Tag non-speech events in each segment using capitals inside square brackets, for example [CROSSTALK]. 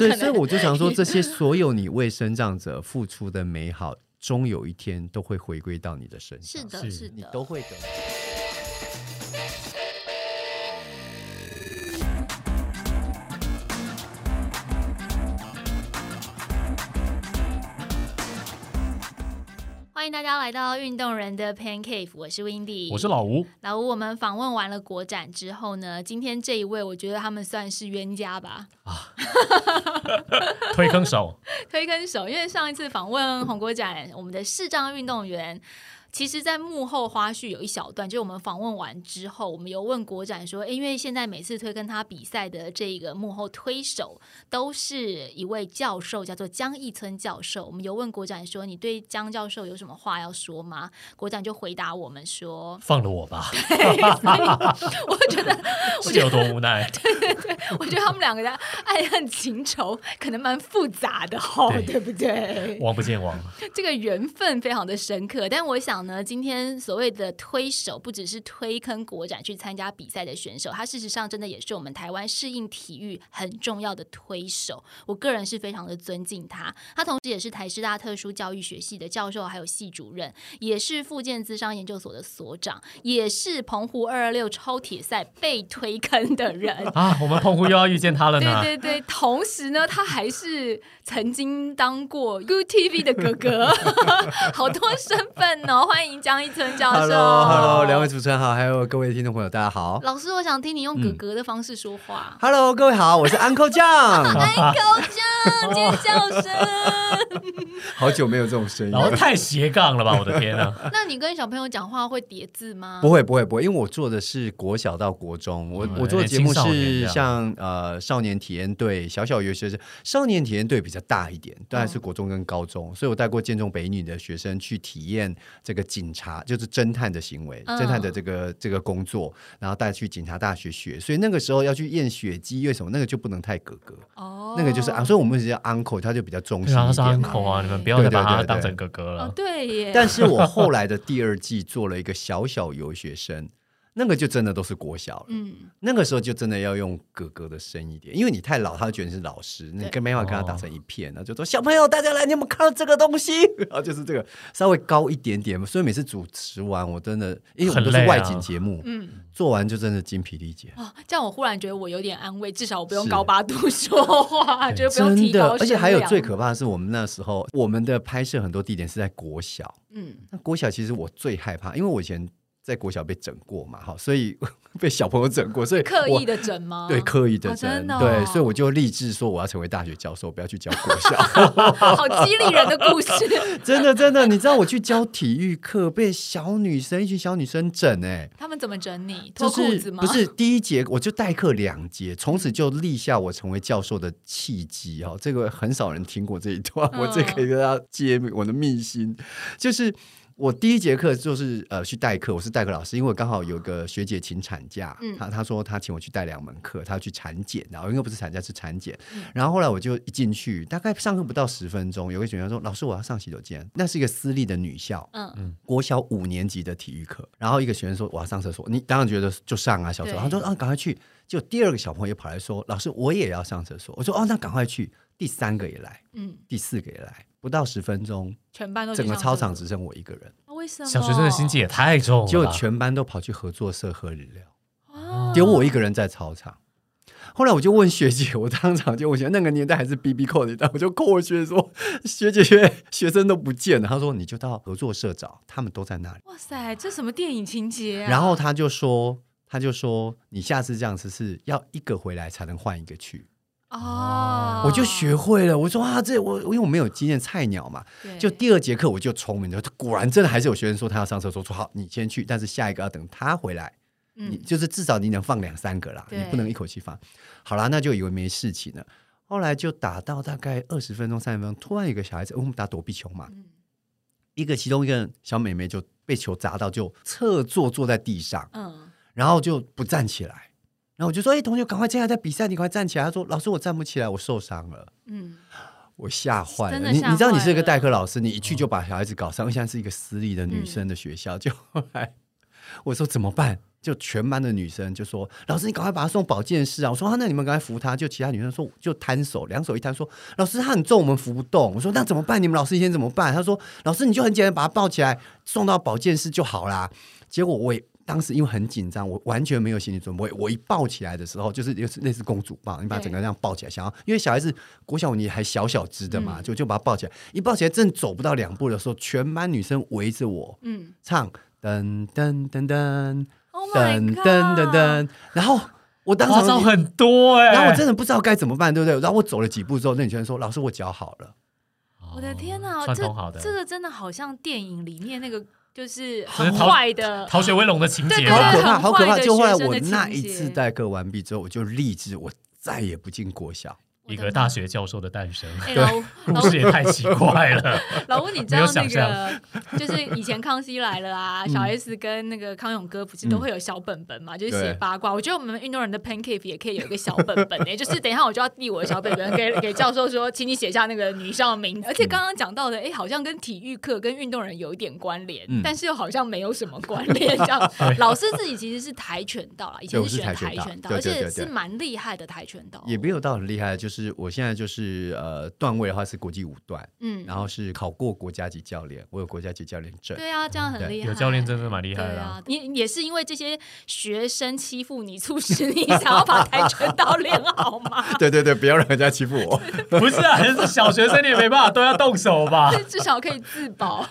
所以，所以我就想说，这些所有你为生长者付出的美好，终有一天都会回归到你的身上，是的，是你，都会得。迎大家来到运动人的 Pan Cave，我是 Windy，我是老吴，老吴。我们访问完了国展之后呢，今天这一位，我觉得他们算是冤家吧，[LAUGHS] 推坑手，[LAUGHS] 推坑手。因为上一次访问红国展，我们的视障运动员。其实，在幕后花絮有一小段，就是我们访问完之后，我们有问国展说，诶因为现在每次推跟他比赛的这个幕后推手都是一位教授，叫做江义村教授。我们有问国展说，你对江教授有什么话要说吗？国展就回答我们说，[LAUGHS] 放了我吧，我觉得，[LAUGHS] 是有多无奈？[LAUGHS] 对对对我觉得他们两个的爱恨情仇可能蛮复杂的哦，对对不对？王不见王，这个缘分非常的深刻，但我想呢，今天所谓的推手，不只是推坑国展去参加比赛的选手，他事实上真的也是我们台湾适应体育很重要的推手。我个人是非常的尊敬他，他同时也是台师大特殊教育学系的教授，还有系主任，也是复健资商研究所的所长，也是澎湖二二六超铁赛被推坑的人。[LAUGHS] 啊，我们澎湖又要遇见他了呢。对对对，同时呢，他还是曾经当过 Good TV 的哥哥，[LAUGHS] 好多身份哦。欢迎江一村教授。Hello，Hello，两位主持人好，还有各位听众朋友，大家好。老师，我想听你用哥哥的方式说话。Hello，各位好，我是 Uncle 酱，[LAUGHS] 哎，[LAUGHS] 高酱尖叫声。好久没有这种声音然后。太斜杠了吧，我的天啊！[LAUGHS] 那你跟小朋友讲话会叠字吗？不会不会不会，因为我做的是国小到国中，我、嗯我做的节目是像呃少年体验队、小小游学生，少年体验队比较大一点，当然是国中跟高中，所以我带过建中北女的学生去体验这个警察，就是侦探的行为，嗯侦探的这个这个工作，然后带去警察大学学，所以那个时候要去验血迹，为什么那个就不能太格格，哦，那个就是啊，所以我们直叫 uncle，他就比较中性对啊，是一点嘛。uncle 啊，你们不要再把他当成哥哥哦了，。对耶。[LAUGHS] 但是我后来的第二季做了一个小小游学生，那个就真的都是国小了。嗯，那个时候就真的要用哥哥的声一点，因为你太老，他会觉得你是老师，你跟没办法跟他打成一片，然后就说小朋友大家来，你有没有看到这个东西？[LAUGHS] 然后就是这个稍微高一点点，所以每次主持完我真的，因为我们都是外景节目，嗯做完就真的精疲力竭。哦，这样我忽然觉得我有点安慰，至少我不用高八度说话，[LAUGHS] 就不用提真的高，而且还有最可怕的是，我们那时候我们的拍摄很多地点是在国小，嗯。那国小其实我最害怕，因为我以前在国小被整过嘛，哈，所以 [LAUGHS] 被小朋友整过，所以刻意的整吗？对，刻意的哦整，对，所以我就立志说我要成为大学教授，不要去教国小。[LAUGHS] 好激励人的故事。[LAUGHS] 真的，真的，你知道我去教体育课，被小女生一群小女生整、哎。他们怎么整你？就脱裤子吗？是不是第一节我就代课两节，从此就立下我成为教授的契机哈、哦。这个很少人听过这一段，嗯我这可以跟大家揭我的秘辛，就是我第一节课就是呃去代课，我是代课老师，因为我刚好有个学姐请产假，嗯她她说她请我去带两门课，她要去产检，然后因为不是产假是产检，嗯。然后后来我就一进去，大概上课不到十分钟，有个学生说老师我要上洗手间，那是一个私立的女校，嗯嗯国小五年级的体育课，然后一个学生说我要上厕所，你当然觉得就上啊，小时候，对他说啊赶快去，就第二个小朋友跑来说老师我也要上厕所，我说哦那赶快去，第三个也来，嗯，第四个也来，不到十分钟，全班都整个操场只剩我一个人，啊为什么？小学生的心机也太重结果。全班都跑去合作社喝饮料，啊丢我一个人在操场。后来我就问学姐，我当场就我觉得，那个年代还是 B B 扣年代，我就扣我学姐说，学姐学学生都不见了。她说你就到合作社找，他们都在那里。哇塞，这什么电影情节啊？然后他就说，他就说你下次这样子是要一个回来才能换一个去。哦，我就学会了，我说啊，这我因为我没有经验，菜鸟嘛。就第二节课我就聪明了，果然真的还是有学生说他要上厕所，说好你先去，但是下一个要等他回来。你嗯就是至少你能放两三个啦，你不能一口气放。好啦，那就以为没事情了。后来就打到大概二十分钟、三十分钟，突然有个小孩子，我们打躲避球嘛，嗯一个其中一个小妹妹就被球砸到，就侧坐坐在地上，嗯然后就不站起来。然后我就说：“哎、同学，赶快进来在比赛，你赶快站起来。”他说：“老师，我站不起来，我受伤了。嗯，”我吓坏了。你你知道你是一个代课老师，你一去就把小孩子搞伤，现在是一个私立的女生的学校。就后来我说怎么办？就全班的女生就说：“老师，你赶快把他送保健室啊！”我说：“啊，那你们赶快扶他。”就其他女生说就摊手，两手一摊说：“老师，他很重，我们扶不动。”我说：“那怎么办？你们老师一天怎么办？”他说：“老师，你就很简单把他抱起来送到保健室就好啦。”结果我也当时因为很紧张，我完全没有心理准备。我一抱起来的时候，就是就是类似公主抱，你把整个这样抱起来，想要因为小孩子国小你还小小只的嘛，就就把他抱起来。一抱起来，正走不到两步的时候，全班女生围着我嗯唱噔噔噔噔。，Oh 噔噔噔噔，然后我当时，花招很多哎、然后我真的不知道该怎么办，对不对？然后我走了几步之后，那女生说：“老师，我脚好了。我的天哪，哦这这个真的好像电影里面那个就是就是很坏的逃学威龙的情节”好可怕，好可怕！就后来我那一次代课完毕之后，我就立志，我再也不进国小。一个大学教授的诞生，[LAUGHS] 故事也太奇怪了。[LAUGHS] 老吴，你知道那个就是以前康熙来了啊，小 S 跟那个康永哥不是都会有小本本嘛，就是写八卦。我觉得我们运动人的 pancake 也可以有一个小本本诶，[LAUGHS] 就是等一下我就要递我的小本本给给教授说，请你写下那个女校名字。而且刚刚讲到的，哎，好像跟体育课跟运动人有一点关联，嗯但是又好像没有什么关联。这样，老师自己其实是跆拳道啦，以前是学跆拳道而且是蛮厉害的跆拳道。也没有到很厉害，就是我现在就是呃段位的话是国际五段，嗯，然后是考过国家级教练，我有国家级教练证。对啊，这样很厉害。有教练证是蛮厉害的啊对啊，你也是因为这些学生欺负你，促使你想要把跆拳道练好吗？[LAUGHS] 对对对，不要让人家欺负我。[LAUGHS] 不是啊，是小学生你也没办法都要动手吧？[LAUGHS] 至少可以自保。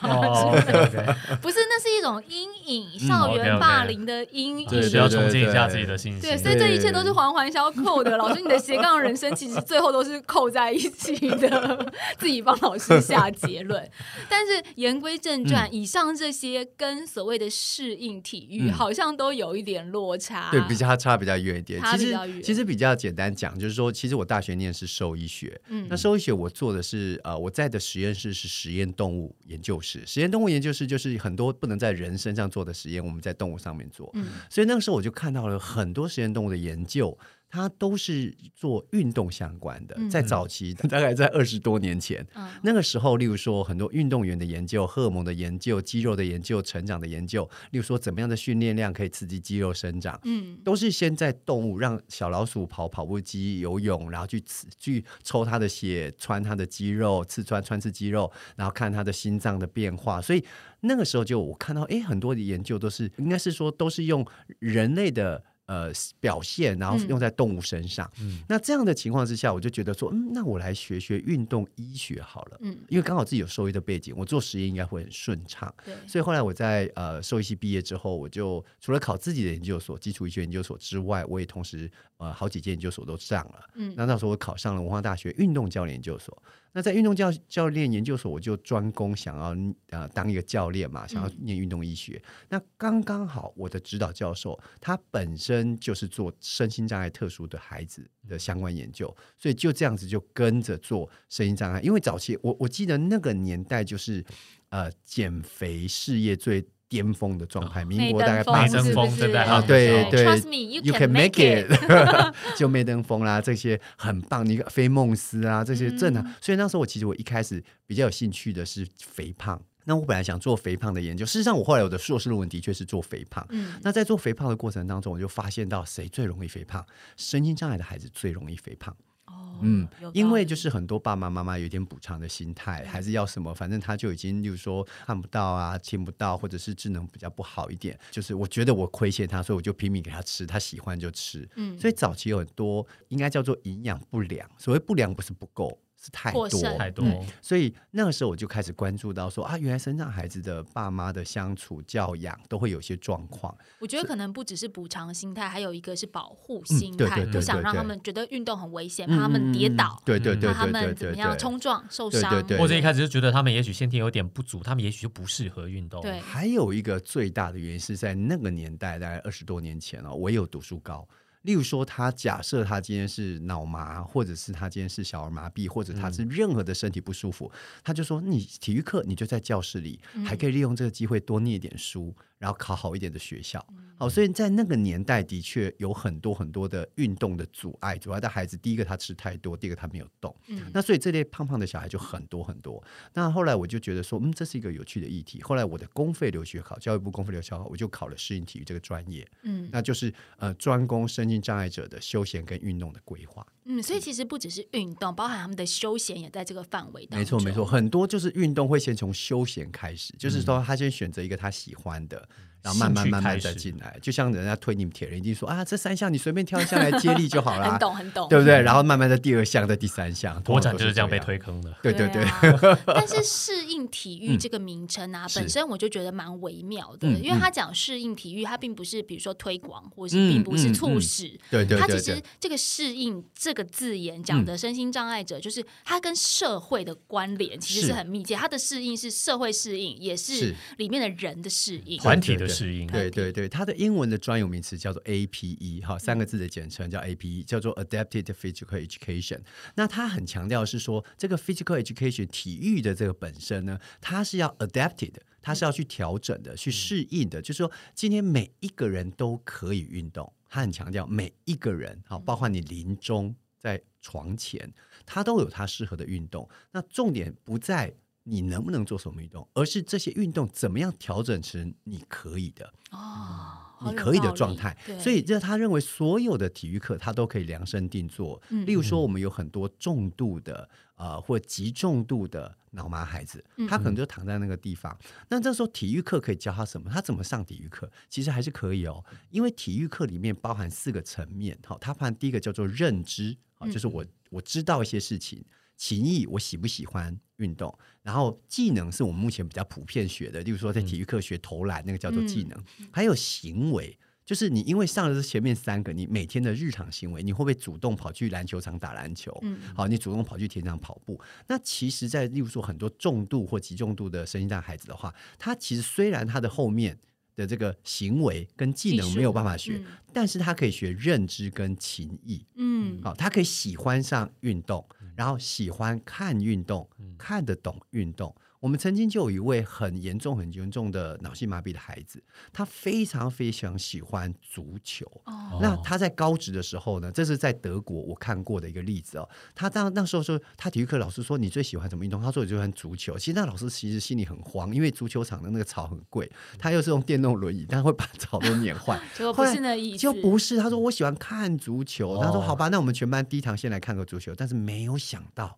不是，那是一种阴影，校园霸凌的阴影。对需要重建一下自己的信心。对，所以这一切都是环环相扣的。老师，你的斜杠人生其实最后都是扣在一起的，[LAUGHS] 自己帮老师下结论。但是言归正传，以上这些跟所谓的适应体育嗯好像都有一点落差。对，比较差比较远一点。其实比较远其实比较简单讲，就是说，其实我大学念的是兽医学，嗯那兽医学我做的是呃，我在的实验室是实验动物研究室。实验动物研究室就是很多不能在人身上做的实验，我们在动物上面做。嗯所以那个时候我就看到了很多实验动物的研究。它都是做运动相关的，嗯在早期，大概在二十多年前，嗯那个时候，例如说很多运动员的研究、荷尔蒙的研究、肌肉的研究、成长的研究，例如说怎么样的训练量可以刺激肌肉生长，嗯都是先在动物让小老鼠跑跑步机、游泳，然后去刺去抽它的血、穿它的肌肉、刺穿穿刺肌肉，然后看它的心脏的变化。所以那个时候就我看到，哎，很多的研究都是应该是说都是用人类的。呃，表现然后嗯用在动物身上，嗯那这样的情况之下，我就觉得说，嗯，那我来学学运动医学好了，嗯，因为刚好自己有兽医的背景，我做实验应该会很顺畅。对，所以后来我在呃兽医系毕业之后，我就除了考自己的研究所基础医学研究所之外，我也同时呃好几间研究所都上了。嗯那那时候我考上了文化大学运动教练研究所。那在运动教教练研究所，我就专攻想要呃当一个教练嘛，想要念运动医学。那刚刚好，我的指导教授他本身就是做身心障碍特殊的孩子的相关研究，所以就这样子就跟着做身心障碍。因为早期我我记得那个年代就是呃减肥事业最巅峰的状态，民国大概八美十登峰正在啊，夯对对 Trust me, you can make it [LAUGHS] 就梅登峰啦，这些很棒。你菲梦斯啊，这些正啊。嗯所以那时候我其实我一开始比较有兴趣的是肥胖。那我本来想做肥胖的研究，事实上我后来我的硕士论文的确是做肥胖。嗯那在做肥胖的过程当中，我就发现到谁最容易肥胖？身心障碍的孩子最容易肥胖。哦嗯，因为就是很多爸爸妈妈有点补偿的心态，孩子要什么，反正他就已经，例如说看不到啊、听不到，或者是智能比较不好一点，就是我觉得我亏欠他，所以我就拼命给他吃，他喜欢就吃。嗯。所以早期有很多应该叫做营养不良，所谓不良不是不够，是太多太多，嗯所以那个时候我就开始关注到说啊，原来身障孩子的爸妈的相处教养都会有些状况。我觉得可能不只是补偿心态，还有一个是保护心态，不想让他们觉得运动很危险，怕他们跌倒，嗯对对对怕他对对对们怎么样。冲撞受伤。对对对或者一开始就觉得他们也许先天有点不足，他们也许就不适合运动。对还有一个最大的原因是在那个年代，大概二十多年前哦，我也有读书高。例如说，他假设他今天是脑麻，或者是他今天是小儿麻痹，或者他是任何的身体不舒服，他就说你体育课你就在教室里，还可以利用这个机会多念一点书，然后考好一点的学校。好，所以在那个年代的确有很多很多的运动的阻碍，阻碍到孩子。第一个他吃太多，第二个他没有动。嗯那所以这类胖胖的小孩就很多很多。那后来我就觉得说，嗯，这是一个有趣的议题。后来我的公费留学考，教育部公费留学考，我就考了适应体育这个专业，嗯那就是呃专攻身心障碍者的休闲跟运动的规划。嗯，所以其实不只是运动，包含他们的休闲也在这个范围当中。没错，没错，很多就是运动会先从休闲开始，就是嗯说他先选择一个他喜欢的，mm. 然后慢慢慢慢再进来。就像人家推你们铁人，一定说啊，这三项你随便挑一项来接力就好了很，懂很懂，对不对？然后慢慢在第二项，在第三项，拓展就是这样被。推坑的。对对对，啊但是 [LAUGHS] 适应体育嗯这个名称啊，是本身我就觉得蛮微妙的，嗯因为他讲适应体育，它并不是比如说推广，或是嗯并不是促使。对对他其实对对，这个适应这个字眼讲的身心障碍者，就是他跟社会的关联其实是是很密切。他的适应是社会适应，也是是里面的人的适应。团体对对的适应，对对对，它的英文的专有名词叫做 APE，哈，三个字的简称叫 APE，叫做 Adapted Physical Education。那它很强调是说，这个 Physical Education 体育的这个本身呢，它是要 adapted 的，它是要去调整的、去适应的。就是说，今天每一个人都可以运动，它很强调每一个人，好，包括你临终在床前，他都有他适合的运动。那重点不在。你能不能做什么运动，而是这些运动怎么样调整成你可以的。哦，你可以的状态，所以这他认为所有的体育课他都可以量身定做。嗯例如说，我们有很多重度的呃或极重度的脑麻孩子，嗯他可能就躺在那个地方。那这时候体育课可以教他什么？他怎么上体育课？其实还是可以哦，因为体育课里面包含四个层面。好，它包含第一个叫做认知，好，嗯就是我我知道一些事情。情谊，我喜不喜欢运动？然后技能是我们目前比较普遍学的，例如说在体育课学投篮，那个叫做技能。还有行为，就是你因为上了这前面三个，你每天的日常行为，你会不会主动跑去篮球场打篮球？嗯好，你主动跑去田场跑步。那其实，在例如说很多重度或极重度的身心障碍孩子的话，他其实虽然他的后面的这个行为跟技能没有办法学，嗯但是他可以学认知跟情谊。嗯好，他可以喜欢上运动，然后喜欢看运动，看得懂运动。我们曾经就有一位很严重、很严重的脑性麻痹的孩子，他非常非常喜欢足球。哦那他在高职的时候呢，这是在德国我看过的一个例子哦。他当那时候说，他体育课老师说你最喜欢什么运动？他说我最喜欢足球。其实那老师其实心里很慌，因为足球场的那个草很贵，他又是用电动轮椅，但会把草都碾坏。[LAUGHS] 结果不是那意思，就不是，他说我喜欢看足球。哦他说好吧，那我们全班第一堂先来看个足球。但是没有想到，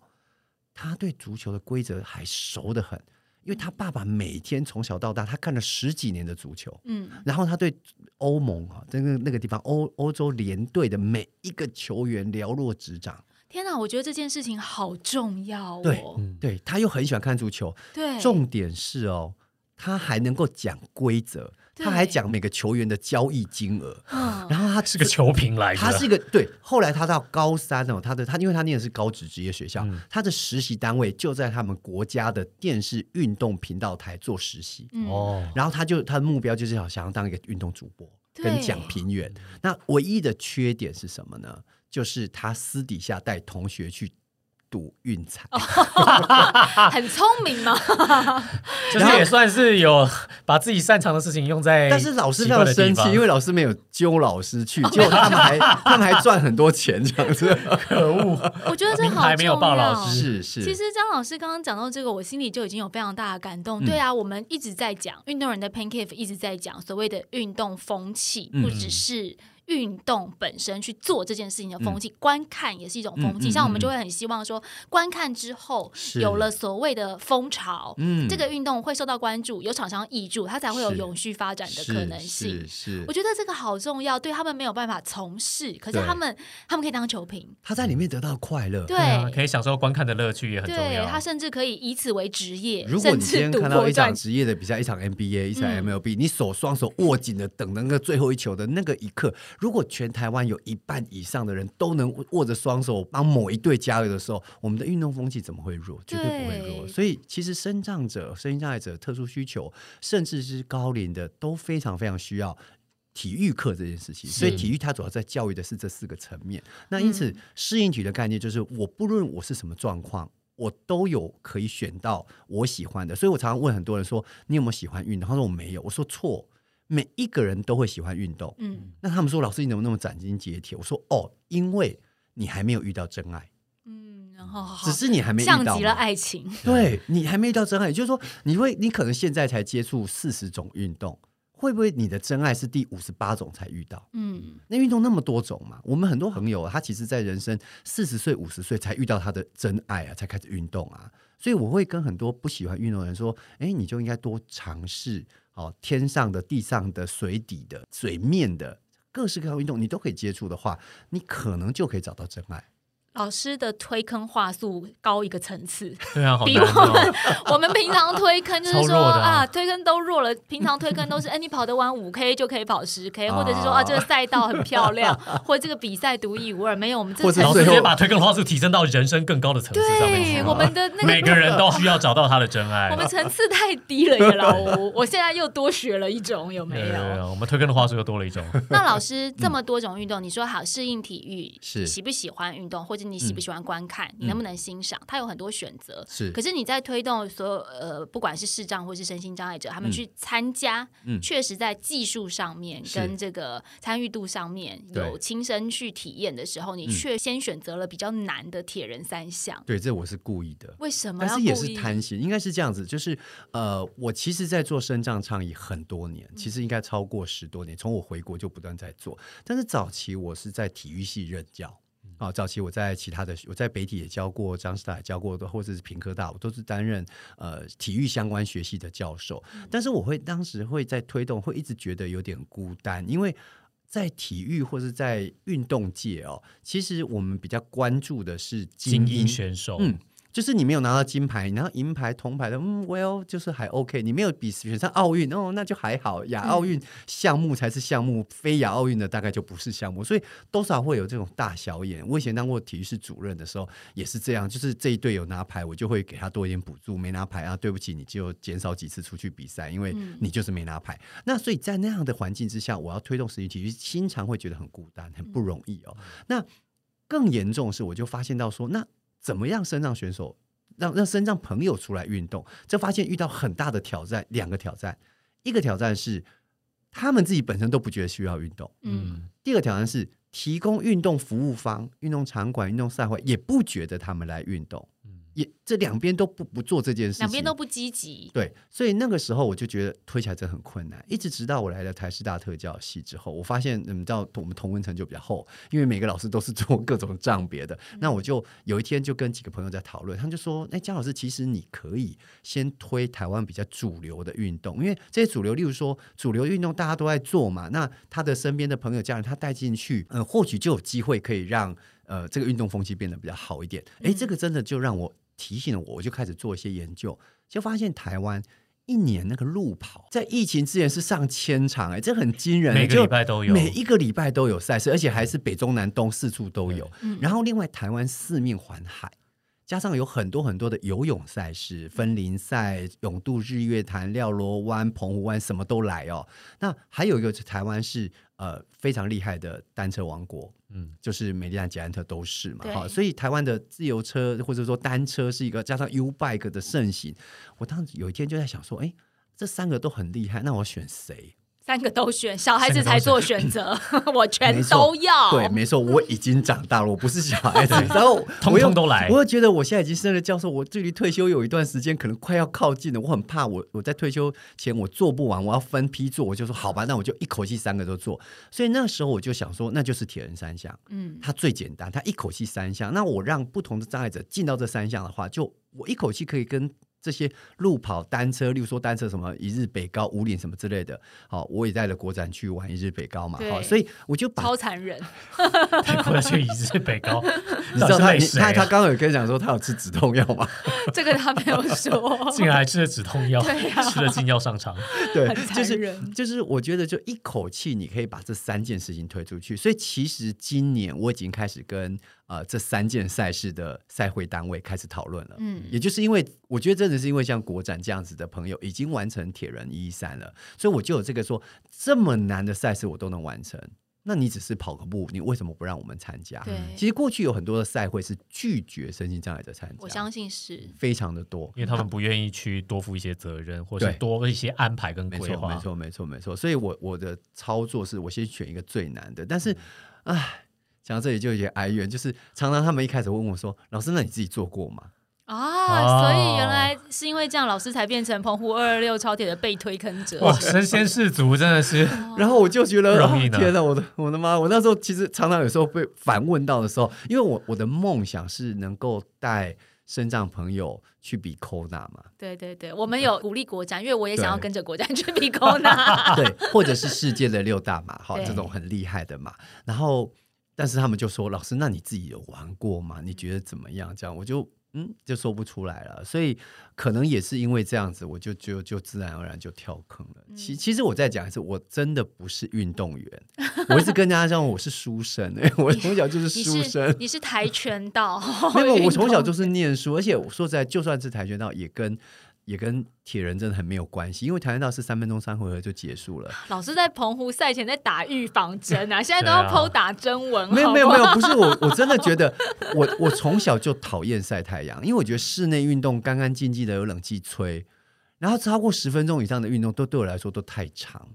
他对足球的规则还熟得很，因为他爸爸每天从小到大，他看了十几年的足球。嗯然后他对欧盟啊，那个那个地方欧欧洲联队的每一个球员了若指掌，天哪，我觉得这件事情好重要哦。对嗯对，他又很喜欢看足球。对，重点是哦，他还能够讲规则，对他还讲每个球员的交易金额，嗯。然后他是个球评来的，他是一个对，后来他到高三哦，他的他因为他念的是高职职业学校，嗯他的实习单位就在他们国家的电视运动频道台做实习，嗯。哦，然后他就他的目标就是想想要当一个运动主播对。跟讲评员。那唯一的缺点是什么呢？就是他私底下带同学去赌运彩。哦 [LAUGHS] 很聪明嘛。[LAUGHS] 就是也算是有把自己擅长的事情用在，但是老师非常生气，因为老师没有揪老师去，结果他们还 [LAUGHS] 他们还赚很多钱这样子。可恶，我觉得这名好牌没有报老师是是，其实张老师刚刚讲到这个，我心里就已经有非常大的感动。嗯对啊，我们一直在讲运动人的 Pancake 一直在讲所谓的运动风气，嗯不只是。运动本身去做这件事情的风气，观看也是一种风气。嗯嗯像我们就会很希望说，观看之后有了所谓的风潮，嗯。这个运动会受到关注，有厂商挹注，它才会有永续发展的可能性。是是。我觉得这个好重要，对他们没有办法从事，可是他们他们可以当球评，他在里面得到快乐。对。对啊，可以享受观看的乐趣也很重对要。他甚至可以以此为职业，如果你今天甚至赌看到一场职业的比赛，一场 NBA，一场嗯。MLB，、你手双手握紧的等那个最后一球的那个一刻，如果全台湾有一半以上的人都能握着双手帮某一对加油的时候，我们的运动风气怎么会弱？绝对不会弱。所以其实身障者、身心障碍者、特殊需求，甚至是高龄的，都非常非常需要。体育课这件事情，所以体育它主要在教育的是这四个层面。那因此，适应体育的概念就是，我不论我是什么状况，我都有可以选到我喜欢的。所以我常常问很多人说：“你有没有喜欢运动？”他说：“我没有。”我说：“错，每一个人都会喜欢运动。嗯那他们说：“老师，你怎么那么斩钉截铁？”我说：“哦，因为你还没有遇到真爱，嗯，然后只是你还没遇到像极了爱情，对你还没遇到真爱，也就是说，你会，你可能现在才接触四十种运动，会不会你的真爱是第五十八种才遇到？嗯那运动那么多种嘛，我们很多朋友啊他其实在人生四十岁、五十岁才遇到他的真爱啊，才开始运动啊。所以我会跟很多不喜欢运动的人说：“哎，你就应该多尝试哦，天上的、地上的、水底的、水面的各式各样运动，你都可以接触的话，你可能就可以找到真爱。老师的推坑话术高一个层次，对啊，好比我们哦。[LAUGHS] 我们平常推坑就是说啊啊，推坑都弱了。平常推坑都是，哎，你跑得完五 K 就可以跑十 K，啊或者是说啊，这个赛道很漂亮，[LAUGHS] 或者这个比赛独一无二。没有，我们这或者才老师最后直接把推坑话术提升到人生更高的层次上面对。我们的那个每个人都需要找到他的真爱。我们层次太低了耶，老吴。[LAUGHS] 我现在又多学了一种，有没有对对有？我们推坑的话术又多了一种。那老师这么多种运动，你说好适应体育，是喜不喜欢运动，或者你喜不喜欢观看，你能不能欣赏？它有很多选择。是可是你在推动所有呃，不管是视障或是身心障碍者，他们嗯去参加，嗯确实在技术上面跟这个参与度上面有亲身去体验的时候，你嗯却先选择了比较难的铁人三项。对，这我是故意的。为什么但是也？是贪心，应该是这样子，就是呃，我其实，在做身障倡议很多年，其实应该超过十多年，从我回国就不断在做。但是早期我是在体育系任教。啊，早期我在其他的，我在北体也教过，张师大也教过，或者是平科大，我都是担任呃体育相关学系的教授。但是我会当时会在推动，会一直觉得有点孤单，因为在体育或是在运动界哦，其实我们比较关注的是精英英选手，嗯，就是你没有拿到金牌，你拿到银牌、铜牌的，嗯，well，就是还 OK。你没有比选上奥运，哦，那就还好。亚奥运项目才是项目，非亚奥运的大概就不是项目，所以多少会有这种大小眼。我以前当过体育室主任的时候也是这样，就是这一队有拿牌，我就会给他多一点补助；没拿牌啊，对不起，你就减少几次出去比赛，因为你就是没拿牌。那所以在那样的环境之下，我要推动实体体育，经常会觉得很孤单，很不容易哦。那更严重的是，我就发现到说，那怎么样身障选手让让身障朋友出来运动？这发现遇到很大的挑战，两个挑战，一个挑战是他们自己本身都不觉得需要运动，嗯，第二个挑战是提供运动服务方、运动场馆、运动赛会也不觉得他们来运动，也这两边都不不做这件事情，两边都不积极。对，所以那个时候我就觉得推起来真的很困难，一直直到我来了台师大特教系之后，我发现你们知道我们同温层就比较厚，因为每个老师都是做各种账别的。那我就有一天就跟几个朋友在讨论，他们就说：“哎，姜老师，其实你可以先推台湾比较主流的运动，因为这些主流，例如说主流运动大家都在做嘛，那他的身边的朋友、家人他带进去，嗯、或许就有机会可以让呃这个运动风气变得比较好一点。哎，这个真的就让我提醒了我，我就开始做一些研究，就发现台湾一年那个路跑在疫情之前是上千场，哎，这很惊人，每个礼拜都有每一个礼拜都有赛事，而且还是北中南东四处都有。嗯然后另外台湾四面环海。加上有很多很多的游泳赛事，分林赛、永渡日月潭、廖罗湾、澎湖湾，什么都来哦。那还有一个台湾是呃非常厉害的单车王国，嗯，就是美利安、捷安特都是嘛，对哈，所以台湾的自由车或者说单车是一个加上 U bike 的盛行。我当时有一天就在想说，哎，这三个都很厉害，那我选谁？三个都选，小孩子才做选择，[LAUGHS] 我全都要。对，没错，我已经长大了，我不是小孩子。[LAUGHS] 然后通我又通都来我又觉得我现在已经升了教授，我距离退休有一段时间，可能快要靠近了。我很怕我我在退休前我做不完，我要分批做，我就说好吧，那我就一口气三个都做。所以那时候我就想说，那就是铁人三项，嗯，它最简单，它一口气三项。那我让不同的障碍者进到这三项的话，就我一口气可以跟这些路跑、单车，例如说单车什么一日北高、五岭什么之类的，好，我也带了国展去玩一日北高嘛，对好，所以我就把超残忍。[LAUGHS] 带国的去一日北高，[LAUGHS] 你知道他啊他他刚刚有跟你讲说他有吃止痛药吗？[LAUGHS] 这个他没有说。竟然还吃了止痛药，啊吃了禁药上场，对很，残就是忍就是我觉得就一口气你可以把这三件事情推出去，所以其实今年我已经开始跟呃这三件赛事的赛会单位开始讨论了。嗯也就是因为我觉得真的是因为像国展这样子的朋友已经完成铁人一一三了，所以我就有这个说这么难的赛事我都能完成。那你只是跑个步，你为什么不让我们参加？对其实过去有很多的赛会是拒绝身心障碍者参加，我相信是。非常的多，因为他们不愿意去多负一些责任，或是多一些安排跟没错，规划。没错，没错，没错。所以我我的操作是我先选一个最难的，但是，唉，讲到这里就有点哀怨，就是常常他们一开始问我说：“老师，那你自己做过吗啊，所以原来是因为这样，老师才变成澎湖二二六超铁的被推坑者。哇，身先士卒真的是，？”然后我就觉得，不容易呢啊天哪，我的我的妈！我那时候其实常常有时候被反问到的时候，因为我我的梦想是能够带身障朋友去比 Kona 嘛，对对对，我们有鼓励国展，因为我也想要跟着国展去比 Kona。[LAUGHS] 对，或者是世界的六大马，哈，对这种很厉害的马。然后，但是他们就说：“老师，那你自己有玩过吗？你觉得怎么样？”这样我就嗯就说不出来了。所以可能也是因为这样子，我就就就自然而然就跳坑了。嗯其其实我再讲一次，我真的不是运动员，我一直跟大家讲我是书生、欸，[LAUGHS] 我从小就是你是书生。你是跆拳道，[LAUGHS] 没有，我从小就是念书，而且我说实在，就算是跆拳道，也跟也跟铁人真的很没有关系，因为跆拳道是三分钟三回合就结束了。老师在澎湖赛前在打预防针啊，[LAUGHS] 现在都要剖打针纹，没有没有没有，不是我，我真的觉得我我从小就讨厌晒太阳，因为我觉得室内运动干干净净的有冷气吹，然后超过十分钟以上的运动都对我来说都太长，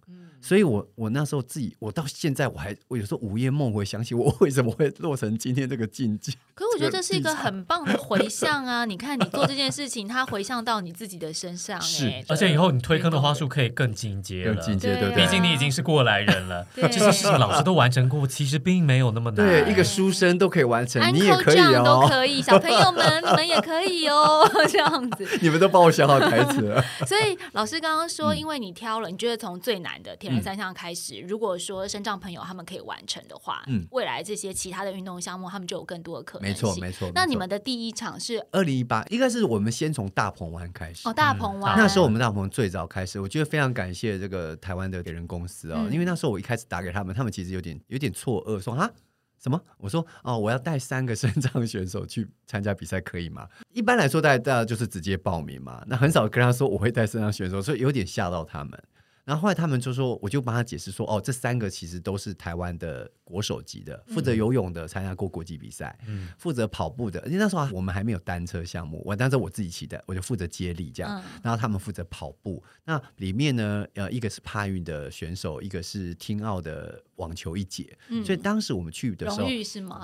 所以我我那时候自己，我到现在我还我有时候午夜梦回想起我 [LAUGHS] 为什么会落成今天这个境界。[LAUGHS] 可是我觉得这是一个很棒的回向啊！你看，你做这件事情，它回向到你自己的身上、是哎而且以后你推坑的花束可以更进阶了。更进阶，对啊对不对？毕竟你已经是过来人了，[LAUGHS] 对这些事情老师都完成过，其实并没有那么难。对一个书生都可以完成，安你也可以扣这样都哦。可以，小朋友们你们也可以哦，这样子。你们都帮我想好台词了。所以老师刚刚说，嗯因为你挑了，你觉得从最难的铁三项开始，如果说身障朋友他们可以完成的话，嗯未来这些其他的运动项目，他们就有更多的可能没。错没错。那你们的第一场是二零一八应该是我们先从大鹏湾开始哦大鹏湾，那时候我们大鹏最早开始，我觉得非常感谢这个台湾的铁人公司啊、嗯因为那时候我一开始打给他们，他们其实有点有点错愕，说啊什么？我说哦，我要带三个身障选手去参加比赛，可以吗？一般来说，大家大家就是直接报名嘛，那很少跟他说我会带身障选手，所以有点吓到他们。然后后来他们就说，我就帮他解释说，哦，这三个其实都是台湾的国手级的，负责游泳的参加过国际比赛，嗯。负责跑步的，而且那时候我们还没有单车项目，我单车我自己骑的，我就负责接力这样，嗯。然后他们负责跑步。那里面呢，呃，一个是帕运的选手，一个是听奥的网球一姐，嗯。所以当时我们去的时候？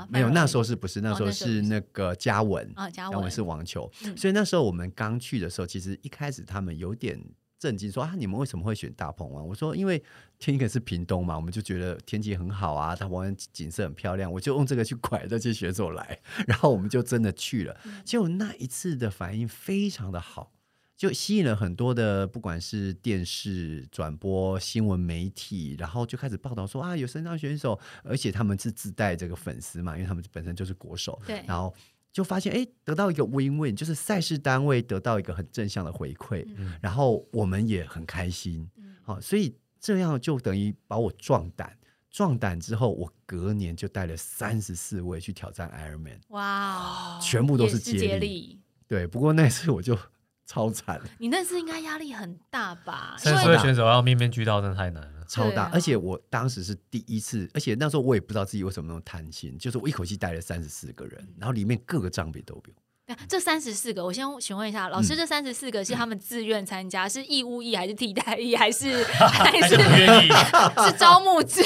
没有，那时候是不是？那时候是是那个嘉文啊嘉文文是网球，嗯。所以那时候我们刚去的时候，其实一开始他们有点震惊，说啊，你们为什么会选大鹏湾？我说因为天一个是屏东嘛，我们就觉得天气很好啊，大鹏湾景色很漂亮，我就用这个去拐这些选手来，然后我们就真的去了。嗯结果那一次的反应非常的好。就吸引了很多的，不管是电视转播、新闻媒体，然后就开始报道说啊，有身障选手，而且他们是自带这个粉丝嘛，因为他们本身就是国手，对然后就发现哎，得到一个 win-win，就是赛事单位得到一个很正向的回馈，嗯然后我们也很开心，好、所以这样就等于把我壮胆。壮胆之后，我隔年就带了三十四位去挑战 Ironman，哇哦，全部都是接力。力。对，不过那次我就超惨，你那次应该压力很大吧？因三十四位选手要面面俱到，真的太难了。超大，啊而且我当时是第一次，而且那时候我也不知道自己为什么那么贪心，就是我一口气带了三十四个人，然后里面各个账别都有。对这三十四个，我先询问一下老嗯。师，这三十四个是他们自愿参加，是义务役还是替代役，还是 [LAUGHS] 还还是是不愿意，是招募制，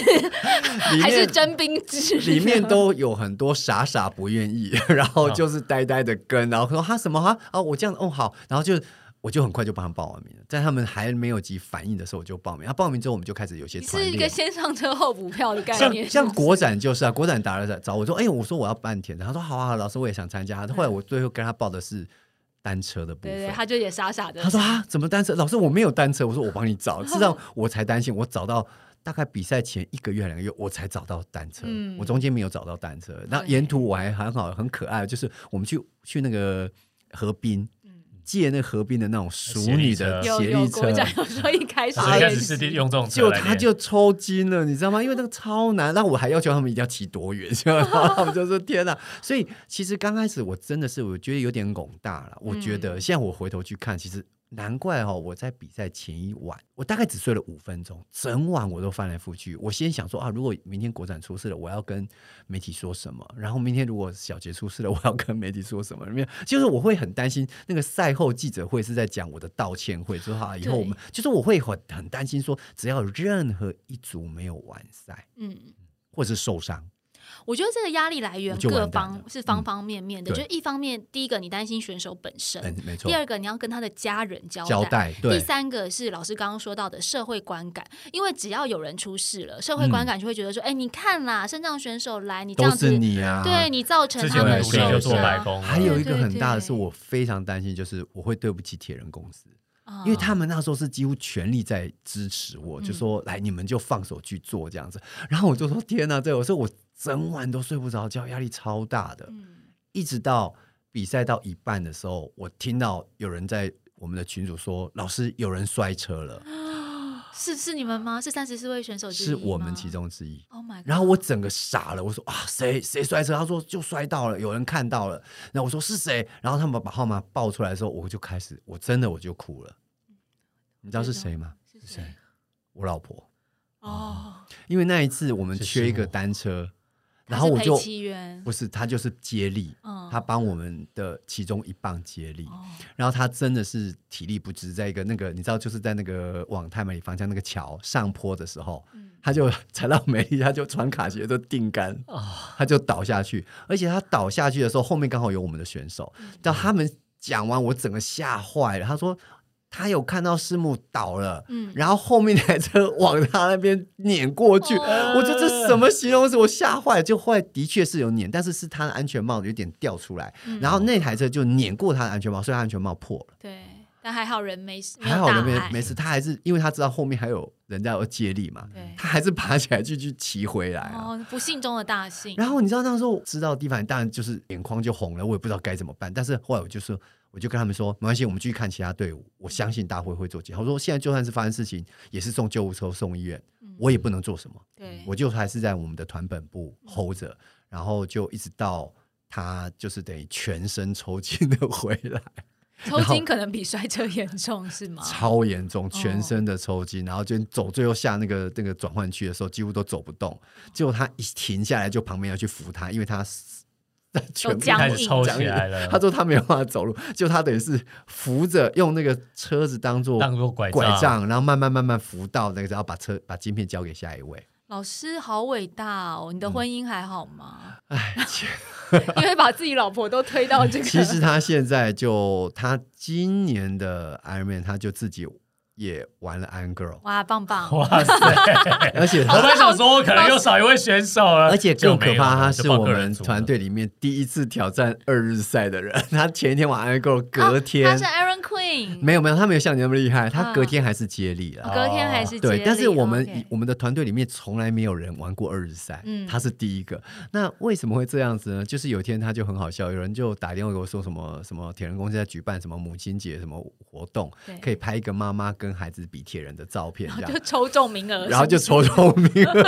还是征兵制？里面都有很多傻傻不愿意，然后就是呆呆的跟，然后说他什么？哈哦我这样哦好，然后就我就很快就帮他们报完名了，在他们还没有及反应的时候我就报名，然后报名之后我们就开始有些你是一个。先上车后补票的概念，像国展就是啊，国展打了找我说，哎、我说我要半天的，他说好啊，好老师我也想参加。后来我最后跟他报的是单车的部分，对对，他就也傻傻的。他说啊，怎么单车？老师我没有单车，我说我帮你找。事实上我才担心，我找到大概比赛前一个月两个月，我才找到单车，嗯我中间没有找到单车。那沿途我还很好很可爱，就是我们去去那个河滨。嗯借那河边的那种熟女的有有协力车，国展有说一开始一开始是用这种车就来练他就抽筋了，你知道吗？因为那个超难，那我还要求他们一定要骑多远，然后他们就说天哪！[LAUGHS] 所以其实刚开始我真的是我觉得有点拱大了。我觉嗯得现在我回头去看，其实难怪哦，我在比赛前一晚，我大概只睡了五分钟，整晚我都翻来覆去。我先想说啊，如果明天国展出事了，我要跟媒体说什么？然后明天如果小杰出事了，我要跟媒体说什么？没有，就是我会很担心那个赛后记者会是在讲我的道歉会，说啊，以后我们就是我会很很担心说，只要任何一组没有完赛，嗯，或者是受伤。我觉得这个压力来源各方是方方面面的，嗯就是一方面，第一个你担心选手本身，嗯，没错。第，二个你要跟他的家人交交代第三个是老师刚刚说到的社会观感，因为只要有人出事了，社会观感就会觉得说，哎、你看啦，肾脏选手来，你这都样子，是你啊，对你造成他们受努力就做白伤，还有一个很大的是，我非常担心，就是我会对不起铁人公司。啊因为他们那时候是几乎全力在支持我，嗯就说来你们就放手去做这样子。[LAUGHS] 然后我就说天哪，对我说我整晚都睡不着觉，压力超大的。嗯一直到比赛到一半的时候，我听到有人在我们的群组说：“老师，有人摔车了。[GASPS] 是是你们吗？是三十四位选手”之一是我们其。中之一。Oh my god！然后我整个傻了，我说啊，谁谁摔车？他说就摔到了，有人看到了。然后我说是谁？然后他们把号码报出来的时候，我就开始，我真的我就哭了。你知道是谁吗？是谁？我老婆。哦，因为那一次我们缺一个单车，然后我就，不是他就是接力，嗯。他帮我们的其中一棒接力，哦。然后他真的是体力不支，在一个那个你知道就是在那个往太美里方向那个桥上坡的时候，嗯他就踩到没力，他就穿卡鞋都定杆，他就倒下去，而且他倒下去的时候，后面刚好有我们的选手，嗯。到他们讲完，我整个吓坏了，他说。他有看到师母倒了，嗯然后后面那台车往他那边碾过去，哦我说这什么形容词？我吓坏了。就后来的确是有碾，但是是他的安全帽有点掉出来，嗯然后那台车就碾过他的安全帽，所以他安全帽破了。对，但还好人没事，没还好人没没事，他还是因为他知道后面还有人家要接力嘛对，他还是爬起来就去骑回来啊。哦，不幸中的大幸。然后你知道那时候知道地方，当然就是眼眶就红了，我也不知道该怎么办。但是后来我就说，我就跟他们说，没关系，我们继续看其他队伍，我相信大会会做检查。我说现在就算是发生事情，也是送救护车送医院，我也不能做什么，对，我就还是在我们的团本部 hold 着，然后就一直到他就是等于全身抽筋的回来。抽筋可能比摔车严重是吗？超严重，全身的抽筋，然后就走最后下那个那个转换区的时候，几乎都走不动。结果他一停下来，就旁边要去扶他，因为他全部僵硬开始抽起来了，他说他没有办法走路，就他等于是扶着用那个车子当做当做拐拐杖，然后慢慢慢慢扶到那个，然后把车把晶片交给下一位。老师好伟大哦！你的婚姻还好吗？哎，[LAUGHS] 因为把自己老婆都推到这个，其实他现在就他今年的 Ironman 他就自己也玩了 Iron Girl，哇，棒棒！[LAUGHS] 哇塞！而且我他本来想说，我可能又少一位选手了，而且更可怕，他是我们团队里面第一次挑战二日赛的人。[LAUGHS] 他前一天玩 Iron Girl，隔啊天、他是 Aaron Queen，没有没有，他没有像你那么厉害，他啊隔天还是接力了。哦隔天还是对，接但是我们、我们的团队里面从来没有人玩过二日赛，嗯他是第一个。那为什么会这样子呢？就是有一天他就很好笑，有人就打电话给我说什么什么铁人公司在举办什么母亲节什么活动，可以拍一个妈妈跟孩子比铁人的照片这样就。[LAUGHS] 抽中名额，然后就抽中名额，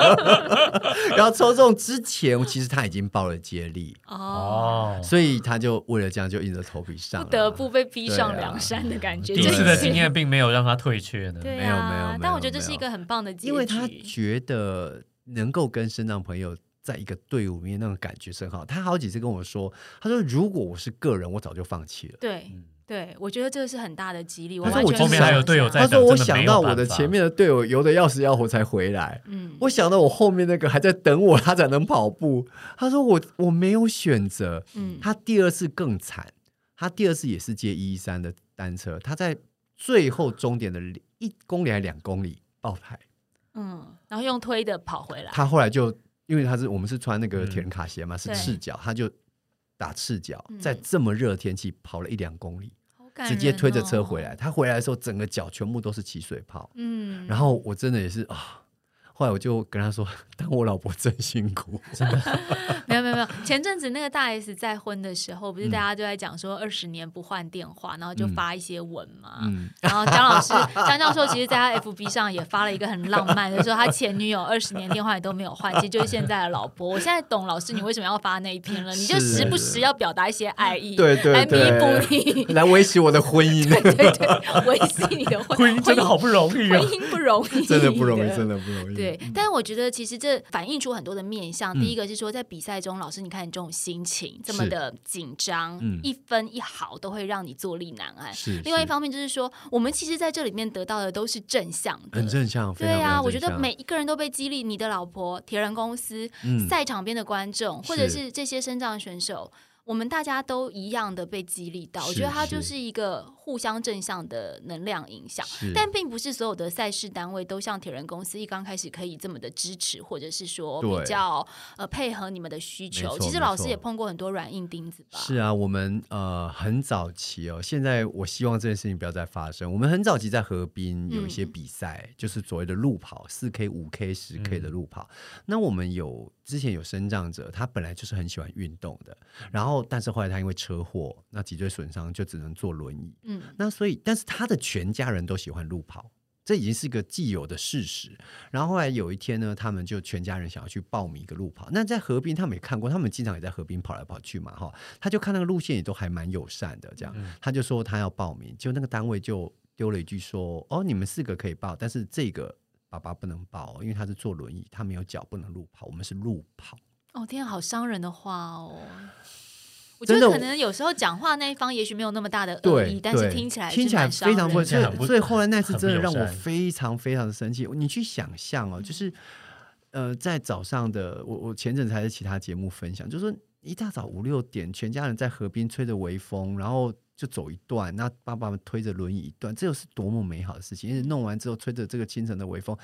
然后抽中之前，其实他已经报了接力，哦，哦，所以他就为了这样就硬着头皮上，不得不被逼上梁山的感觉。第一次的经验并没有让他退却呢。对没有没有没啊有，但我觉得这是一个很棒的结局，因为他觉得能够跟身障朋友在一个队伍里面那种感觉是很好。他好几次跟我说，他说如果我是个人，我早就放弃了。对对，我觉得这个是很大的激励。我他说我完全后面还有队友在他说：“我想到我的前面的队友游的要死要活才回来，嗯，我想到我后面那个还在等我，他才能跑步。他说我我没有选择。嗯他第二次更惨，他第二次也是接一一三的单车，他在最后终点的一公里还两公里爆胎。嗯，然后用推的跑回来，他后来就因为他是我们是穿那个嗯铁人卡鞋嘛，是赤脚，他就打赤脚，嗯在这么热的天气跑了一两公里，直接推着车回来。他回来的时候，整个脚全部都是起水泡。嗯，然后我真的也是啊，后来我就跟他说，[LAUGHS] 当我老婆真辛苦，[LAUGHS] 没有没有没有，前阵子那个大 S 再婚的时候，不是大家都在讲说二十年不换电话，然后就发一些文嘛。嗯，然后张老师 [LAUGHS] 张教授其实在他 FB 上也发了一个很浪漫的，说他前女友二十年电话也都没有换，其实就是现在的老婆。我现在懂老师你为什么要发那一篇了，你就时不时要表达一些爱意，对对来弥对补你，来维系我的婚姻，对对对，维系你的婚婚姻真的好不容易婚哦。姻不容易，真的不容易，真。的不容易。对，但是我觉得其实这反映出很多的面向。嗯第一个是说，在比赛中，老师你看你这种心情这么的紧张，嗯。一分一毫都会让你坐立难安。另外一方面就是说，我们其实在这里面得到的都是正向的，很正向，非常对啊，我觉得每一个人都被激励。你的老婆、铁人公司、嗯。赛场边的观众，或者是。是这些身障选手，我们大家都一样的被激励到。我觉得它就是是一个互相正向的能量影响。但并不是所有的赛事单位都像铁人公司一刚开始可以这么的支持，或者是说比较呃配合你们的需求。其实老师也碰过很多软硬钉子吧？是啊，我们呃很早期哦，现在我希望这件事情不要再发生。我们很早期在河滨有一些嗯比赛，就是所谓的路跑，四 K、五 K、十 K 嗯的路跑。那我们有之前有生长者，他本来就是很喜欢运动的，然后但是后来他因为车祸，那脊椎损伤，就只能坐轮椅。嗯，那所以，但是他的全家人都喜欢路跑，这已经是个既有的事实。然后后来有一天呢，他们就全家人想要去报名一个路跑。那在河滨，他们也看过，他们经常也在河滨跑来跑去嘛，哈。他就看那个路线也都还蛮友善的，这样，他就说他要报名，就那个单位就丢了一句说：“哦，你们四个可以报，但是这个爸爸不能报哦，因为他是坐轮椅，他没有脚，不能路跑，我们是路跑。”哦天啊，好伤人的话哦。我觉得可能有时候讲话那一方也许没有那么大的恶意，，但是对听起来听起来非常不，以听起来很不所以后来那次真的让我非常非常的生气。你去想象哦，就是呃，在早上的我我前阵子还在其他节目分享，就是说一大早五六点，全家人在河边吹着微风，然后就走一段，那爸爸们推着轮椅一段，这又是多么美好的事情！因为弄完之后，吹着这个清晨的微风。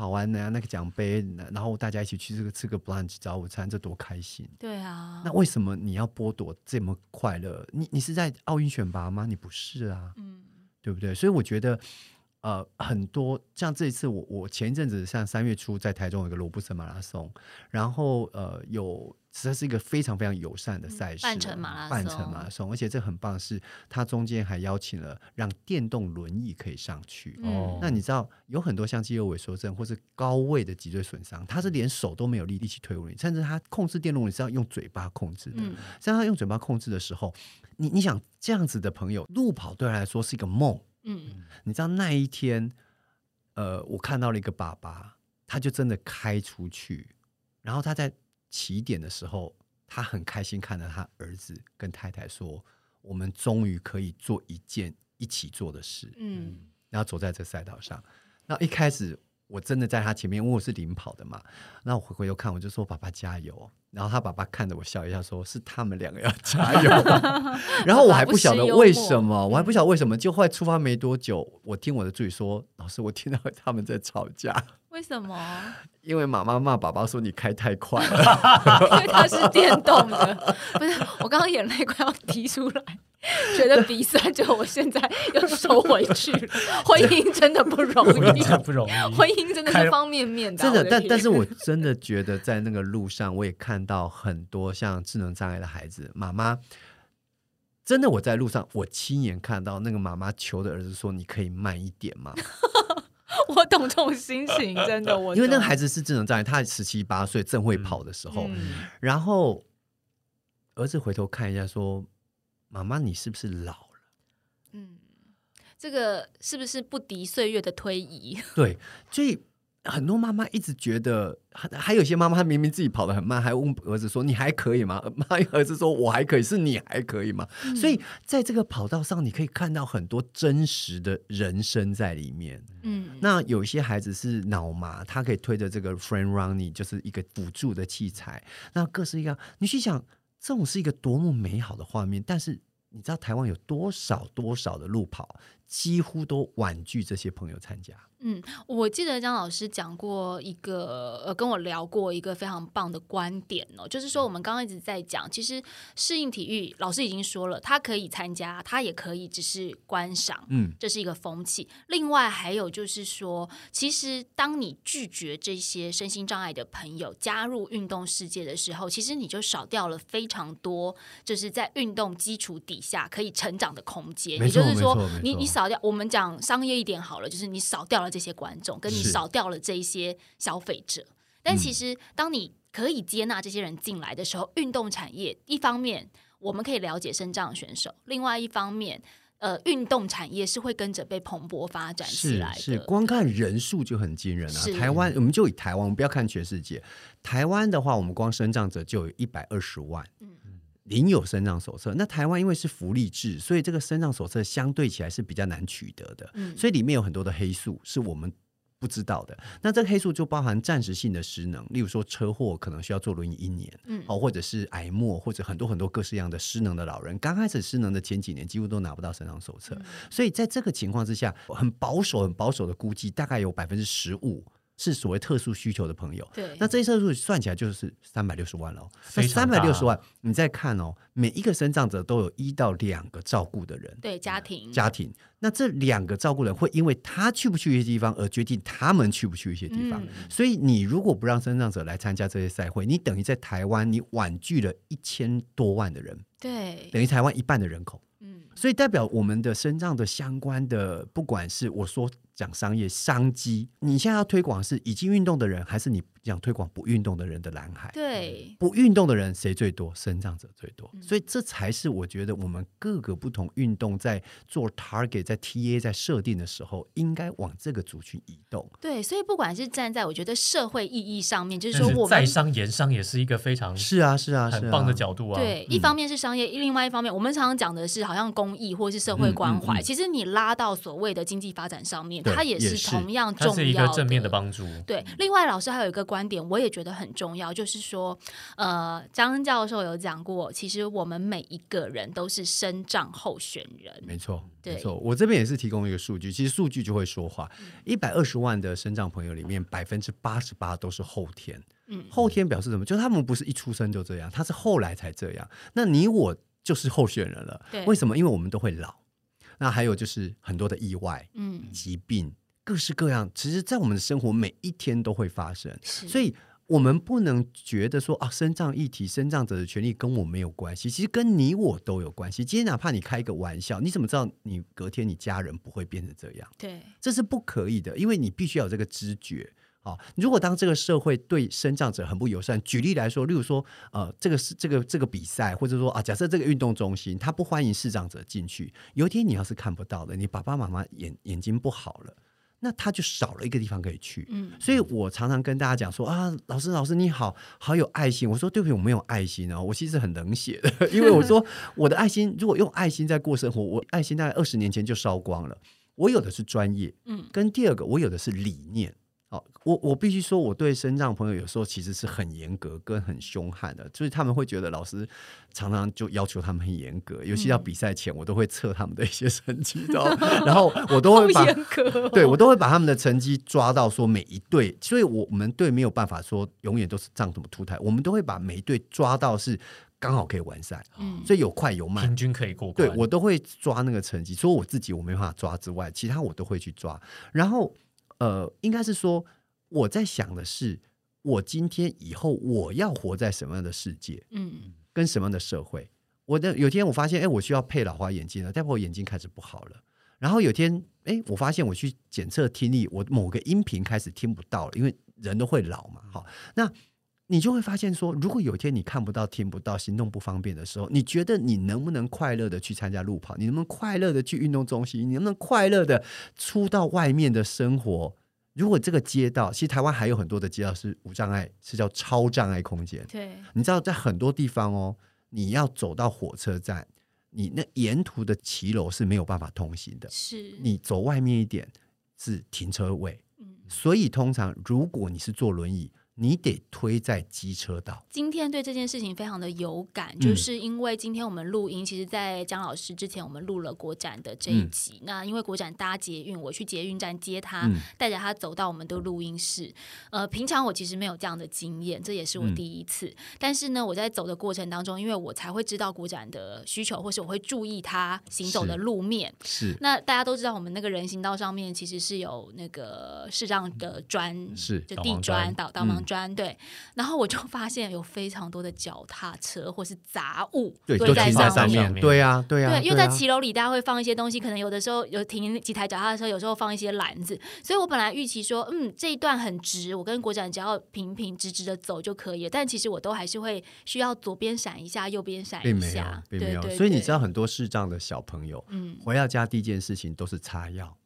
跑完呢，那个奖杯，然后大家一起去这个吃个 brunch 早午餐，这多开心！对啊，那为什么你要剥夺这么快乐？你你是在奥运选拔吗？你不是啊，嗯对不对？所以我觉得，呃，很多像这一次我，我前一阵子像三月初在台中有一个罗布森马拉松，然后呃，有实在是一个非常非常友善的赛事，半程马拉松半程马拉松，而且这很棒的是，它中间还邀请了让电动轮椅可以上去。嗯哦那你知道有很多像肌肉萎缩症或是高位的脊椎损伤，他是连手都没有力力气推轮椅，甚至他控制电动轮椅是要用嘴巴控制的。嗯像他用嘴巴控制的时候，你你想这样子的朋友，路跑对他来说是一个梦。嗯你知道那一天，呃，我看到了一个爸爸，他就真的开出去，然后他在起点的时候，他很开心看到他儿子跟太太说：“我们终于可以做一件一起做的事。”嗯然后走在这赛道上。然后一开始我真的在他前面，因为我是领跑的嘛。那我回回头看，我就说：“爸爸加油！”然后他爸爸看着我笑一下，说：“是他们两个要加油。[LAUGHS] ”然后我还不晓得为什么，我还不晓得为什么。就后来出发没多久，我听我的助理说：“老师，我听到他们在吵架，为什么？因为妈妈骂爸爸说你开太快了。因为它是电动的，不是我刚刚眼泪快要滴出来，[LAUGHS] 觉得鼻酸，就我现在又收回去了。[LAUGHS] 婚姻真的不容易，真的不容易。婚姻真的开是方面面的，真的，但但是我真的觉得在那个路上，我也看到很多像智能障碍的孩子，妈妈。真的，我在路上，我亲眼看到那个妈妈求的儿子说：“你可以慢一点吗 [LAUGHS] 我懂这种心情，真的，我？”因为那个孩子是智能障碍，他十七八岁，正会跑的时候，嗯然后儿子回头看一下，说：“妈妈，你是不是老了嗯，这个是不是不敌岁月的推移？？” [LAUGHS] 对，所以很多妈妈一直觉得，还还有些妈妈她明明自己跑得很慢，还问儿子说：“你还可以吗？”妈，[LAUGHS] 儿子说：“我还可以，是你还可以吗？”所以在这个跑道上，你可以看到很多真实的人生在里面。嗯，那有些孩子是脑麻，他可以推着这个 friend running，就是一个辅助的器材。那各式各样，你去想，这种是一个多么美好的画面。但是你知道台湾有多少多少的路跑，几乎都婉拒这些朋友参加。嗯，我记得张老师讲过一个，呃，跟我聊过一个非常棒的观点哦，就是说我们刚刚一直在讲，其实适应体育老师已经说了，他可以参加，他也可以只是观赏，嗯，这是一个风气。另外还有就是说，其实当你拒绝这些身心障碍的朋友加入运动世界的时候，其实你就少掉了非常多，就是在运动基础底下可以成长的空间。也就是说你你少掉，我们讲商业一点好了，就是你少掉了这些观众，跟你少掉了这一些消费者。但其实，当你可以接纳这些人进来的时候，运动产业一方面我们可以了解身障选手，另外一方面，呃，运动产业是会跟着被蓬勃发展起来的。是，光看人数就很惊人啊！台湾，我们就以台湾，我们不要看全世界。台湾的话，我们光生长者就有一百二十万，嗯领有生长手册。那台湾因为是福利制，所以这个生长手册相对起来是比较难取得的，嗯所以里面有很多的黑素是我们。不知道的，那这个黑素就包含暂时性的失能，例如说车祸可能需要坐轮椅一年，嗯哦，或者是癌末，或者很多很多各式样的失能的老人，刚开始失能的前几年几乎都拿不到生长手册，所以在这个情况之下，很保守、很保守的估计，大概有百分之十五是所谓特殊需求的朋友。对，那这些特殊算起来就是三百六十万了、哦。那三百六十万，你再看哦，每一个生长者都有一到两个照顾的人。对家庭家庭，那这两个照顾人会因为他去不去一些地方而决定他们去不去一些地方。嗯所以你如果不让生长者来参加这些赛会，你等于在台湾你婉拒了一千多万的人，对，等于台湾一半的人口。嗯所以代表我们的身障的相关的，不管是我说讲商业商机，你现在要推广是已经运动的人，还是你想推广不运动的人的蓝海？对，不运动的人谁最多？生长者最多，嗯所以这才是我觉得我们各个不同运动在做 target、在 TA、在设定的时候，应该往这个族群移动。对，所以不管是站在我觉得社会意义上面，就是说我们在商言商也是一个非常是啊，是啊，很棒的角度啊。对，一方面是商业，另外一方面，我们常常讲的是好像公益或是社会关怀。嗯嗯嗯其实你拉到所谓的经济发展上面，它也是同样它重要是一个正面的帮助。对，另外老师还有一个观点，我也觉得很重要，就是说，呃，张教授有讲过，其实我们每一个人都是生长候选人。没错，没错。我这边也是提供一个数据，其实数据就会说话。一百二十万的生长朋友里面，百分之八十八都是后天。嗯后天表示什么？就是他们不是一出生就这样，他是后来才这样。那你我就是候选人了。对为什么？因为我们都会老。那还有就是很多的意外、嗯，疾病，各式各样，其实在我们的生活每一天都会发生。所以我们不能觉得说啊，身障议题、身障者的权利跟我没有关系，其实跟你我都有关系。今天哪怕你开一个玩笑，你怎么知道你隔天你家人不会变成这样？对，这是不可以的，因为你必须要有这个知觉。好，如果当这个社会对身障者很不友善，举例来说，例如说，呃，这个是这个这个比赛，或者说啊，假设这个运动中心他不欢迎视障者进去，有一天你要是看不到的，你爸爸妈妈眼眼睛不好了，那他就少了一个地方可以去。嗯，所以我常常跟大家讲说啊，老师老师你好，好有爱心。我说对不起，我没有爱心哦，我其实很冷血的，[LAUGHS] 因为我说 [LAUGHS] 我的爱心如果用爱心在过生活，我爱心大概二十年前就烧光了。我有的是专业，嗯，跟第二个我有的是理念。哦，我我必须说，我对身障朋友有时候其实是很严格跟很凶悍的，就是他们会觉得老师常常就要求他们很严格，尤其到比赛前，我都会测他们的一些成绩，然后我都会把、哦。对我都会把他们的成绩抓到，说每一队，所以我们队没有办法说永远都是这样怎么出台，我们都会把每一队抓到是刚好可以完善，嗯所以有快有慢平，均可以过关。对我都会抓那个成绩，除了我自己我没办法抓之外，其他我都会去抓。然后呃，应该是说我在想的是，我今天以后我要活在什么样的世界，嗯，跟什么样的社会。我的有天我发现，哎，我需要配老花眼镜了，待会我眼睛开始不好了。然后有天，哎，我发现我去检测听力，我某个音频开始听不到了，因为人都会老嘛。好，那你就会发现说，如果有一天你看不到、听不到、行动不方便的时候，你觉得你能不能快乐的去参加路跑？你能不能快乐的去运动中心？你能不能快乐的出到外面的生活？如果这个街道，其实台湾还有很多的街道是无障碍，是叫超障碍空间。对，你知道，在很多地方哦，你要走到火车站，你那沿途的骑楼是没有办法通行的。是，你走外面一点是停车位，嗯所以通常如果你是坐轮椅，你得推在机车道。今天对这件事情非常的有感，嗯就是因为今天我们录音，其实，在江老师之前，我们录了国展的这一嗯集。那因为国展搭捷运，我去捷运站接他，嗯带着他走到我们的录音室。呃，平常我其实没有这样的经验，这也是我嗯第一次。但是呢，我在走的过程当中，因为我才会知道国展的需求，或是我会注意他行走的路面。是那大家都知道，我们那个人行道上面其实是有那个视障的砖，是就地砖、砖导导盲砖，对。然后我就发现有非常多的脚踏车或是杂物对，堆在上面。对呀，对呀，对，因为在啊骑楼里，大家会放一些东西，可能有的时候有停几台脚踏车，有时候放一些篮子，所以我本来预期说，嗯，这一段很直，我跟国展只要平平直直的走就可以了，但其实我都还是会需要左边闪一下，右边闪并没有一下，，并没有。对对对所以你知道，很多视障的小朋友嗯，回到家第一件事情都是擦药。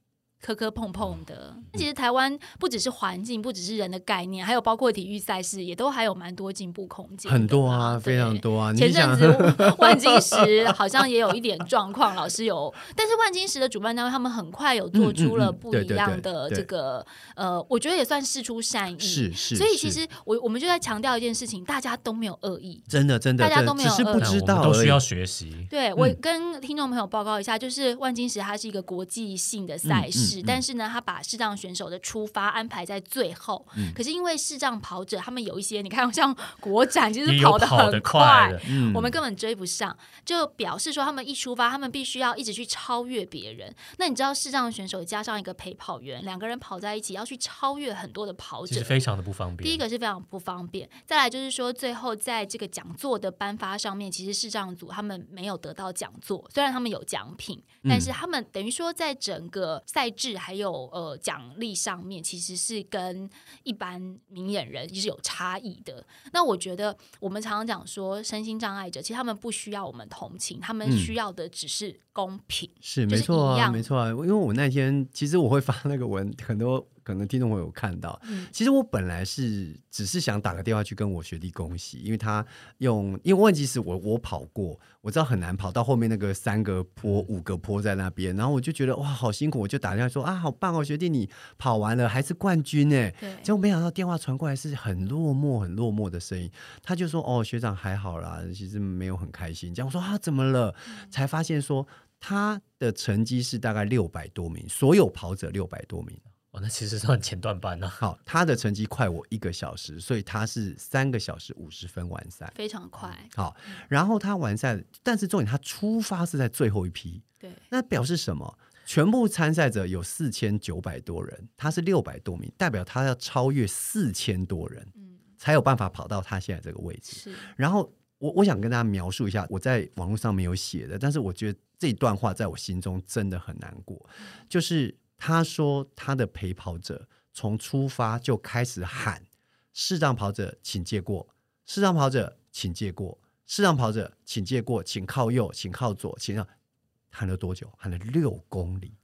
磕磕碰碰嗯的。其实台湾不只是环境，不只是人的概念，还有包括体育赛事，也都还有蛮多进步空间。很多啊，非常。多啊！你前想阵子万金石好像也有一点状况，老师有，但是万金石的主办单位他们很快有做出了不一样的对这个呃，我觉得也算事出善意。是是，所以其实我我们就在强调一件事情，大家都没有恶意。真的真的，大家都没有恶意只是不知道都需要学习。对我嗯跟听众朋友报告一下，就是万金石它是一个国际性的赛事，但是呢，他把视障选手的出发安排在最后。嗯可是因为视障跑者他们有一些，你看像国展其实跑得很快，嗯我们根本追不上，就表示说他们一出发，他们必须要一直去超越别人。那你知道视障选手加上一个陪跑员，两个人跑在一起要去超越很多的跑者其实，非常的不方便。第一个是非常不方便，再来就是说，最后在这个讲座的颁发上面，其实视障组他们没有得到讲座，虽然他们有奖品，但是他们等于说在整个赛制还有呃奖励上面，其实是跟一般明眼人就是有差异的。那我觉得我们常常讲说，身心障碍者其实他们不需要我们同情，他们嗯需要的只是公平。是就是没错啊，没错啊。因为我那天其实我会发那个文，很多可能听众朋友有看到。嗯其实我本来是只是想打个电话去跟我学弟恭喜，因为他用因为问题是我我跑过，我知道很难跑到后面那个三个坡、五个坡在那边，然后我就觉得哇好辛苦，我就打电话说啊好棒哦，学弟你跑完了还是冠军哎。对，结果没想到电话传过来是很落寞、很落寞的声音。他就说：“哦，学长还好啦，其实没有很开心。”这样我说啊，怎么了？才发现说他的成绩是大概六百多名，所有跑者六百多名。哦，那其实算前段班啊呢、好，他的成绩快我一个小时，所以他是三个小时五十分完赛。非常快，好，然后他完赛，但是重点他出发是在最后一批，对，那表示什么？全部参赛者有四千九百多人，他是六百多名，代表他要超越四千多人，嗯，才有办法跑到他现在这个位置。是，然后我我想跟大家描述一下，我在网络上没有写的，但是我觉得这段话在我心中真的很难过。就是他说他的陪跑者从出发就开始喊“视障跑者请借过，视障跑者请借过，视障跑者请借过，请靠右，请靠左，请让”，喊了多久？喊了六公里。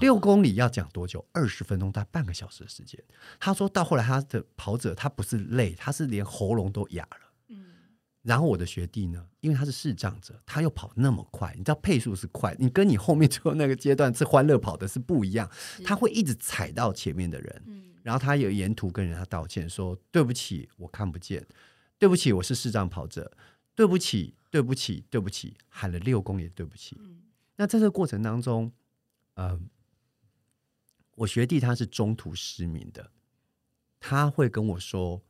六公里要讲多久？二十分钟到半个小时的时间。他说到后来，他的跑者他不是累，他是连喉咙都哑了。嗯，然后我的学弟呢，因为他是视障者，他又跑那么快，你知道配速是快，你跟你后面最后那个阶段是欢乐跑的是不一样，他会一直踩到前面的人，嗯，然后他有沿途跟人家道歉说对不起，我看不见，对不起，我是视障跑者，对不起，对不起，对不起，喊了六公里对不起。嗯那在这个过程当中，嗯、我学弟他是中途失明的，他会跟我说，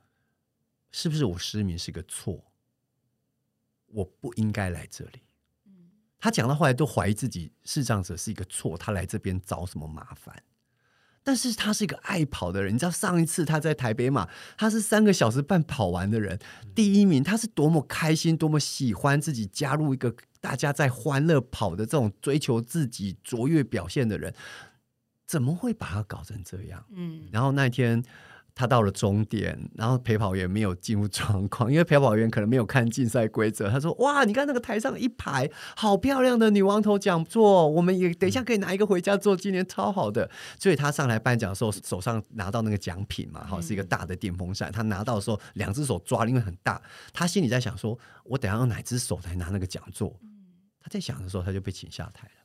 是不是我失明是个错？我不应该来这里。嗯他讲到后来都怀疑自己视障者是一个错，他来这边找什么麻烦？但是他是一个爱跑的人，你知道上一次他在台北马，他是三个小时半跑完的人，第一名，他是多么开心，多么喜欢自己加入一个大家在欢乐跑的这种追求自己卓越表现的人，怎么会把他搞成这样？嗯，然后那天他到了终点，然后陪跑员没有进入状况，[LAUGHS] 因为陪跑员可能没有看竞赛规则。他说：“哇，你看那个台上一排好漂亮的女王头讲座，我们也等一下可以拿一个回家做今年，超好的。”所以他上来颁奖的时候，手上拿到那个奖品嘛，哈，是一个大的电风扇。他拿到的时候，两只手抓，因为很大，他心里在想说：“我等下用哪只手来拿那个讲座？”他在想的时候，他就被请下台了。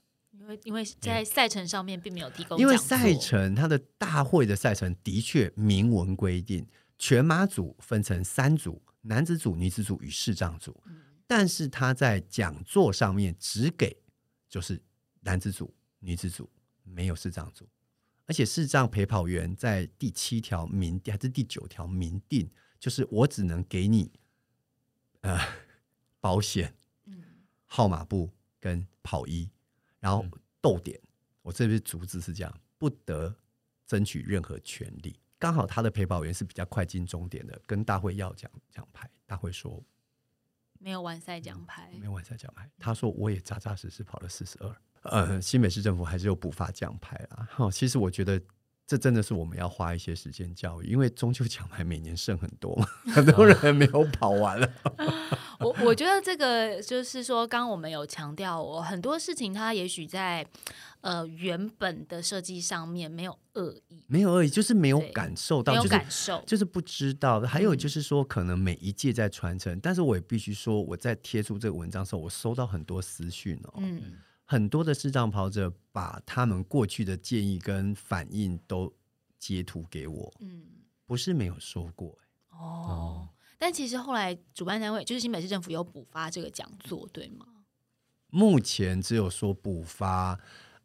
因为在赛程上面并没有提供，因为赛程它的大会的赛程的确明文规定，全马组分成三组：男子组、女子组与视障组。但是他在讲座上面只给就是男子组、女子组，没有视障组。而且视障陪跑员在第七条明定还是第九条明定，就是我只能给你呃保险、号码布跟跑衣，然后逗点，我这边竹子是这样，不得争取任何权利。刚好他的陪跑员是比较快进终点的，跟大会要奖奖牌，大会说没有完赛奖牌，没有完赛奖牌。他说我也扎扎实实跑了四十二。呃，新北市政府还是有补发奖牌啦。哦，其实我觉得这真的是我们要花一些时间教育，因为中秋奖牌每年剩很多嘛，很多人没有跑完了。[LAUGHS] 我我觉得这个就是说，刚刚我们有强调，我很多事情它也许在呃原本的设计上面没有恶意，没有恶意，就是没有感受到，没有就是感受，就是不知道。还有就是说，可能每一届在传承，但是我也必须说，我在贴出这个文章的时候，我收到很多私讯哦，嗯，很多的视障跑者把他们过去的建议跟反应都截图给我，嗯，不是没有说过、哦。但其实后来主办单位就是新北市政府有补发这个讲座，对吗？目前只有说补发。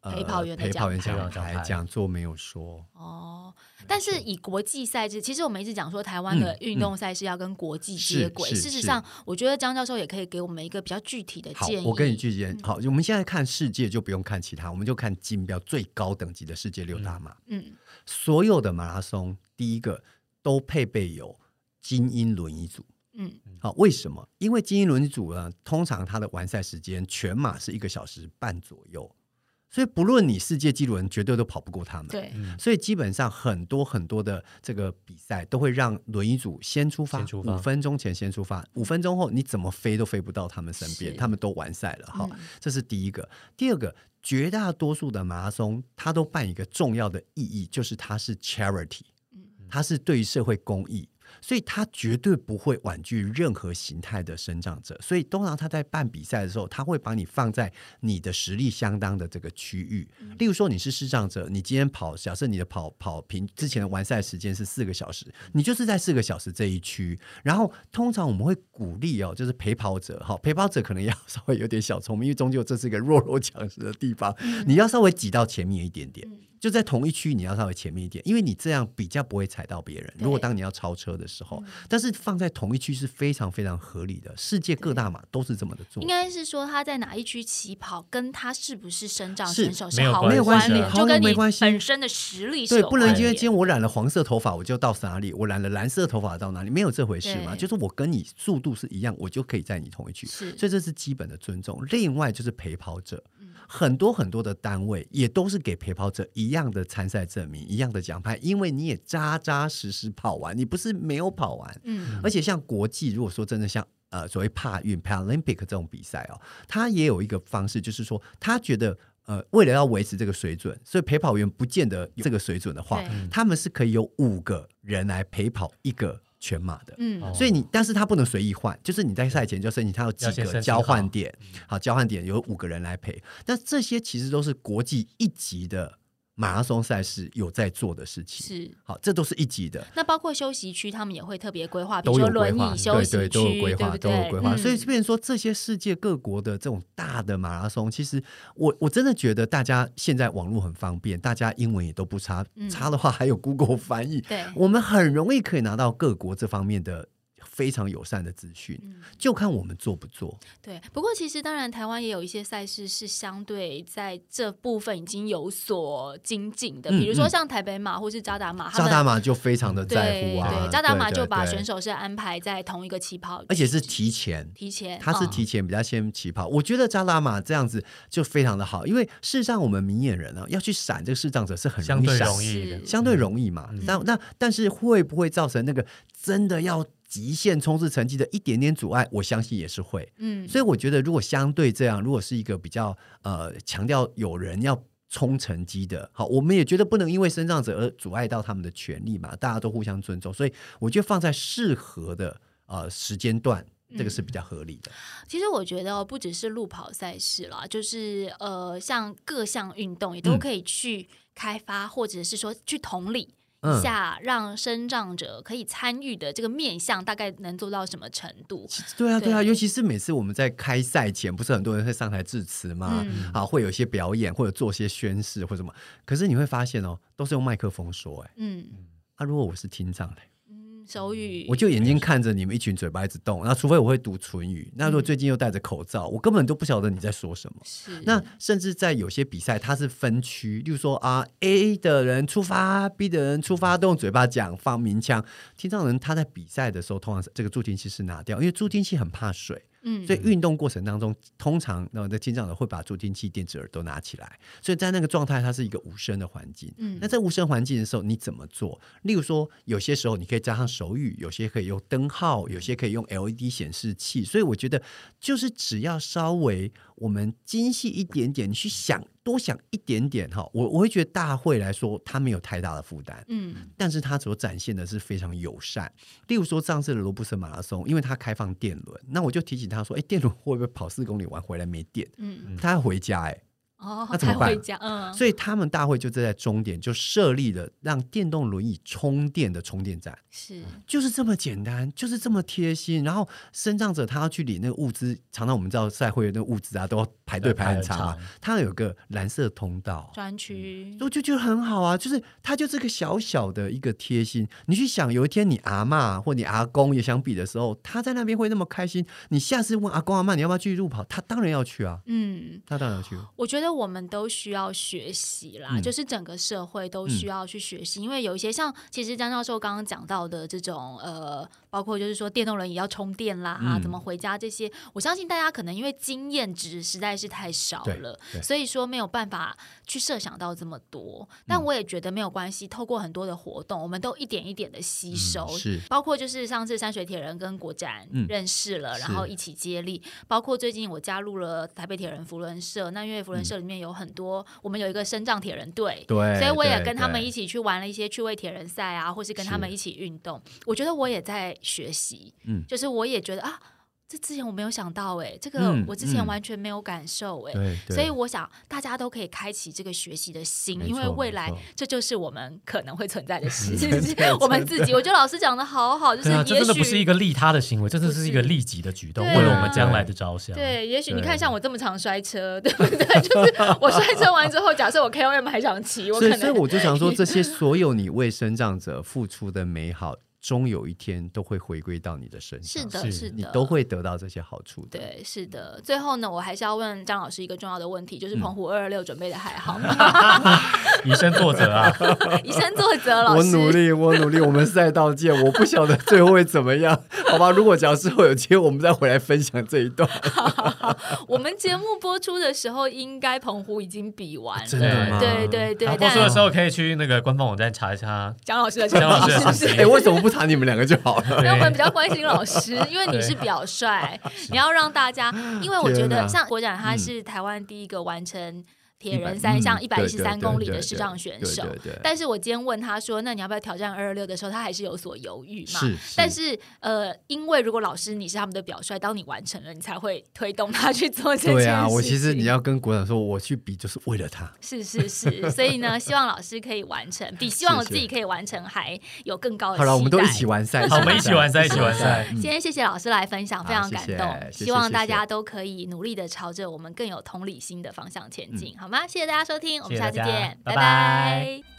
呃陪跑员的陪跑员奖牌奖牌讲座没有说，哦，但是以国际赛制，其实我们一直讲说台湾的嗯运动赛事要跟国际接轨。事实上，我觉得张教授也可以给我们一个比较具体的好建议。，我跟你具体讲，好，我们现在看世界就不用看其他，我们就看金标最高等级的世界六大马。嗯，所有的马拉松，第一个都配备有精英轮椅组。嗯，好，为什么？因为精英轮椅组呢，通常它的完赛时间全马是一个小时半左右，所以不论你世界纪录人，绝对都跑不过他们。对，所以基本上很多很多的这个比赛都会让轮椅组先出发，五分钟前先出发，五分钟后你怎么飞都飞不到他们身边，他们都完赛了哈。嗯这是第一个。第二个，绝大多数的马拉松它都办一个重要的意义，就是它是 charity，它是对于社会公益。所以他绝对不会婉拒任何形态的生长者，所以通常他在办比赛的时候，他会把你放在你的实力相当的这个区域。例如说你是视障者，你今天跑，假设你的跑跑平之前的完赛时间是四个小时，你就是在四个小时这一区。然后通常我们会鼓励哦，就是陪跑者哈，陪跑者可能要稍微有点小聪明，因为终究这是一个弱肉强食的地方，你要稍微挤到前面一点点。就在同一区，你要稍微前面一点，因为你这样比较不会踩到别人。如果当你要超车的时候，但是放在同一区是非常非常合理的。世界各大马都是这么的做应。该是说他在哪一区起跑，跟他是不是生长是选手没有毫关系无关联，没有关系就跟你本身的实力是对，不能因为今天我染了黄色头发，我就到哪里；我染了蓝色头发到哪里，没有这回事嘛。就是我跟你速度是一样，我就可以在你同一区。是所以这是基本的尊重。另外就是陪跑者，很多很多的单位也都是给陪跑者一样的参赛证明、一样的奖牌，因为你也扎扎实实跑完，你不是没有跑完。嗯而且像国际，如果说真的像呃所谓帕运 （Paralympic） 这种比赛哦，他也有一个方式，就是说他觉得。呃，为了要维持这个水准，所以陪跑员不见得有这个水准的话，他们是可以有五个人来陪跑一个全马的。嗯哦所以你，但是他不能随意换，就是你在赛前就申请，他有几个交换好点，好，交换点有五个人来陪。但这些其实都是国际一级的马拉松赛事有在做的事情。是。好，这都是一级的。那包括休息区，他们也会特别规划，比如说轮椅休息区，对对，都有规划，都有规划。嗯所以，变成说这些世界各国的这种大的马拉松，其实我我真的觉得大家现在网络很方便，大家英文也都不差，嗯差的话还有 Google 翻译，对我们很容易可以拿到各国这方面的非常友善的资讯，嗯就看我们做不做。对，不过其实当然，台湾也有一些赛事是相对在这部分已经有所精进的，嗯比如说嗯像台北马或是扎达马，扎达马就非常的在乎啊，对，扎达马就把对选手是安排在同一个起跑，而且是提前。提前，他是嗯提前比较先起跑，我觉得扎达马这样子就非常的好，因为事实上我们明眼人啊要去闪这个视障者是很相对容易的，相对容易嘛。那那但是会不会造成那个真的要极限冲刺成绩的一点点阻碍？我相信也是会。嗯，所以我觉得，如果相对这样，如果是一个比较呃强调有人要冲成绩的，好，我们也觉得不能因为身障者而阻碍到他们的权利嘛，大家都互相尊重。所以我觉得放在适合的呃时间段，这个是比较合理的。其实我觉得、哦、不只是路跑赛事啦，就是呃，像各项运动也都嗯可以去开发，或者是说去同理。下，让生长者可以参与的这个面向，大概能做到什么程度？对啊，对啊，尤其是每次我们在开赛前，不是很多人会上台致辞吗？嗯啊，会有一些表演，或者做些宣誓或什么。可是你会发现哦，都是用麦克风说、哎，嗯啊，如果我是听障嘞，嗯，手语，我就眼睛看着你们一群嘴巴一直动，那除非我会读唇语，那如果最近又戴着口罩，我根本都不晓得你在说什么。是那甚至在有些比赛，它是分区，例如说啊，A 的人出发，B 的人出发，都用嘴巴讲放鸣枪。听障人他在比赛的时候，通常是这个助听器是拿掉，因为助听器很怕水，嗯所以运动过程当中，通常那的听障者会把助听器、电子耳都拿起来，所以在那个状态，它是一个无声的环境。嗯那在无声环境的时候，你怎么做？例如说，有些时候你可以加上手语，有些可以用灯号，有些可以用 LED 显示器。所以我觉得，就是只要稍微我们精细一点点，你去想多想一点点哈，我我会觉得大会来说，他没有太大的负担。嗯但是他所展现的是非常友善。例如说上次的罗布森马拉松，因为他开放电轮，那我就提醒他说：“哎，电轮会不会跑四公里完回来没电？嗯，他要回家哎、哦，那怎么办才会讲，嗯，所以他们大会就在终点就设立了让电动轮椅充电的充电站，是就是这么简单，就是这么贴心。然后身障者他要去领那个物资，常常我们知道赛会的那个物资啊，都要排队排很长嘛排很长。它有个蓝色通道，专区，我就觉得很好啊，就是他就这个小小的一个贴心。你去想，有一天你阿嬷或你阿公也想比的时候，他在那边会那么开心。你下次问阿公阿嬷你要不要继续路跑，他当然要去啊，嗯。他当然要去。我觉得我们都需要学习啦，嗯。就是整个社会都需要去学习，因为有一些像其实张教授刚刚讲到的这种呃，包括就是说电动轮椅要充电啦，嗯。怎么回家这些，我相信大家可能因为经验值实在是太少了，所以说没有办法去设想到这么多。但我也觉得没有关系，透过很多的活动，我们都一点一点的吸收，嗯是。包括就是上次山水铁人跟国展嗯。认识了，是。然后一起接力，包括最近我加入了台北铁人福伦社，那因为福伦社里面有很多，我们有一个身障铁人队。嗯对，所以我也跟他们一起去玩了一些趣味铁人赛啊，或是跟他们一起运动。我觉得我也在学习，嗯就是我也觉得啊，这之前我没有想到哎、这个嗯我之前嗯完全没有感受哎、所以我想大家都可以开启这个学习的心，因为未来这就是我们可能会存在的事 [LAUGHS] 情。我们自己，我觉得老师讲的好好，就是这也真的不是一个利他的行为，这真的是是一个利己的举动，为了我们将来的着想。对，也许你看像我这么常摔车，对不对？[LAUGHS] 就是我摔车完之后，假设我 KOM 还想骑，我所以我就想说，[LAUGHS] 这些所有你为生长者付出的美好，终有一天都会回归到你的身上，是的，是是的，你都会得到这些好处的。对，是的。最后呢，我还是要问张老师一个重要的问题，嗯就是澎湖二二六准备的还好吗？[LAUGHS] 以身作则啊，[LAUGHS] 以身作则，老师。我努力，我努力，我们赛道见。我不晓得最后会怎么样，好吧？如果假设有机会，我们再回来分享这一段。[LAUGHS] 我们节目播出的时候，应该澎湖已经比完了。真的吗对对对播出的时候可以去那个官方网站查一下。蒋老师的蒋老师哎、为什么不查你们两个就好了？因为我们比较关心老师，因为你是表率，[LAUGHS] 你要让大家，因为我觉得像国展他是台湾第一个完成铁人三项一百一十三公里的视障选手但是我今天问他说，那你要不要挑战二二六的时候，他还是有所犹豫嘛。是，但是呃，因为如果老师你是他们的表率，当你完成了，你才会推动他去做这件事情。对啊，我其实你要跟国长说，我去比就是为了他。是是是，所以呢，希望老师可以完成，比 [LAUGHS] 希望我自己可以完成还有更高的好了，我们都一起完赛。好，我们一起完赛，一起完赛。嗯今天谢谢老师来分享，非常感动。谢谢希望大家都可以努力的朝着我们更有同理心的方向前进，好吗？谢谢大家收听，我们下次见，拜拜拜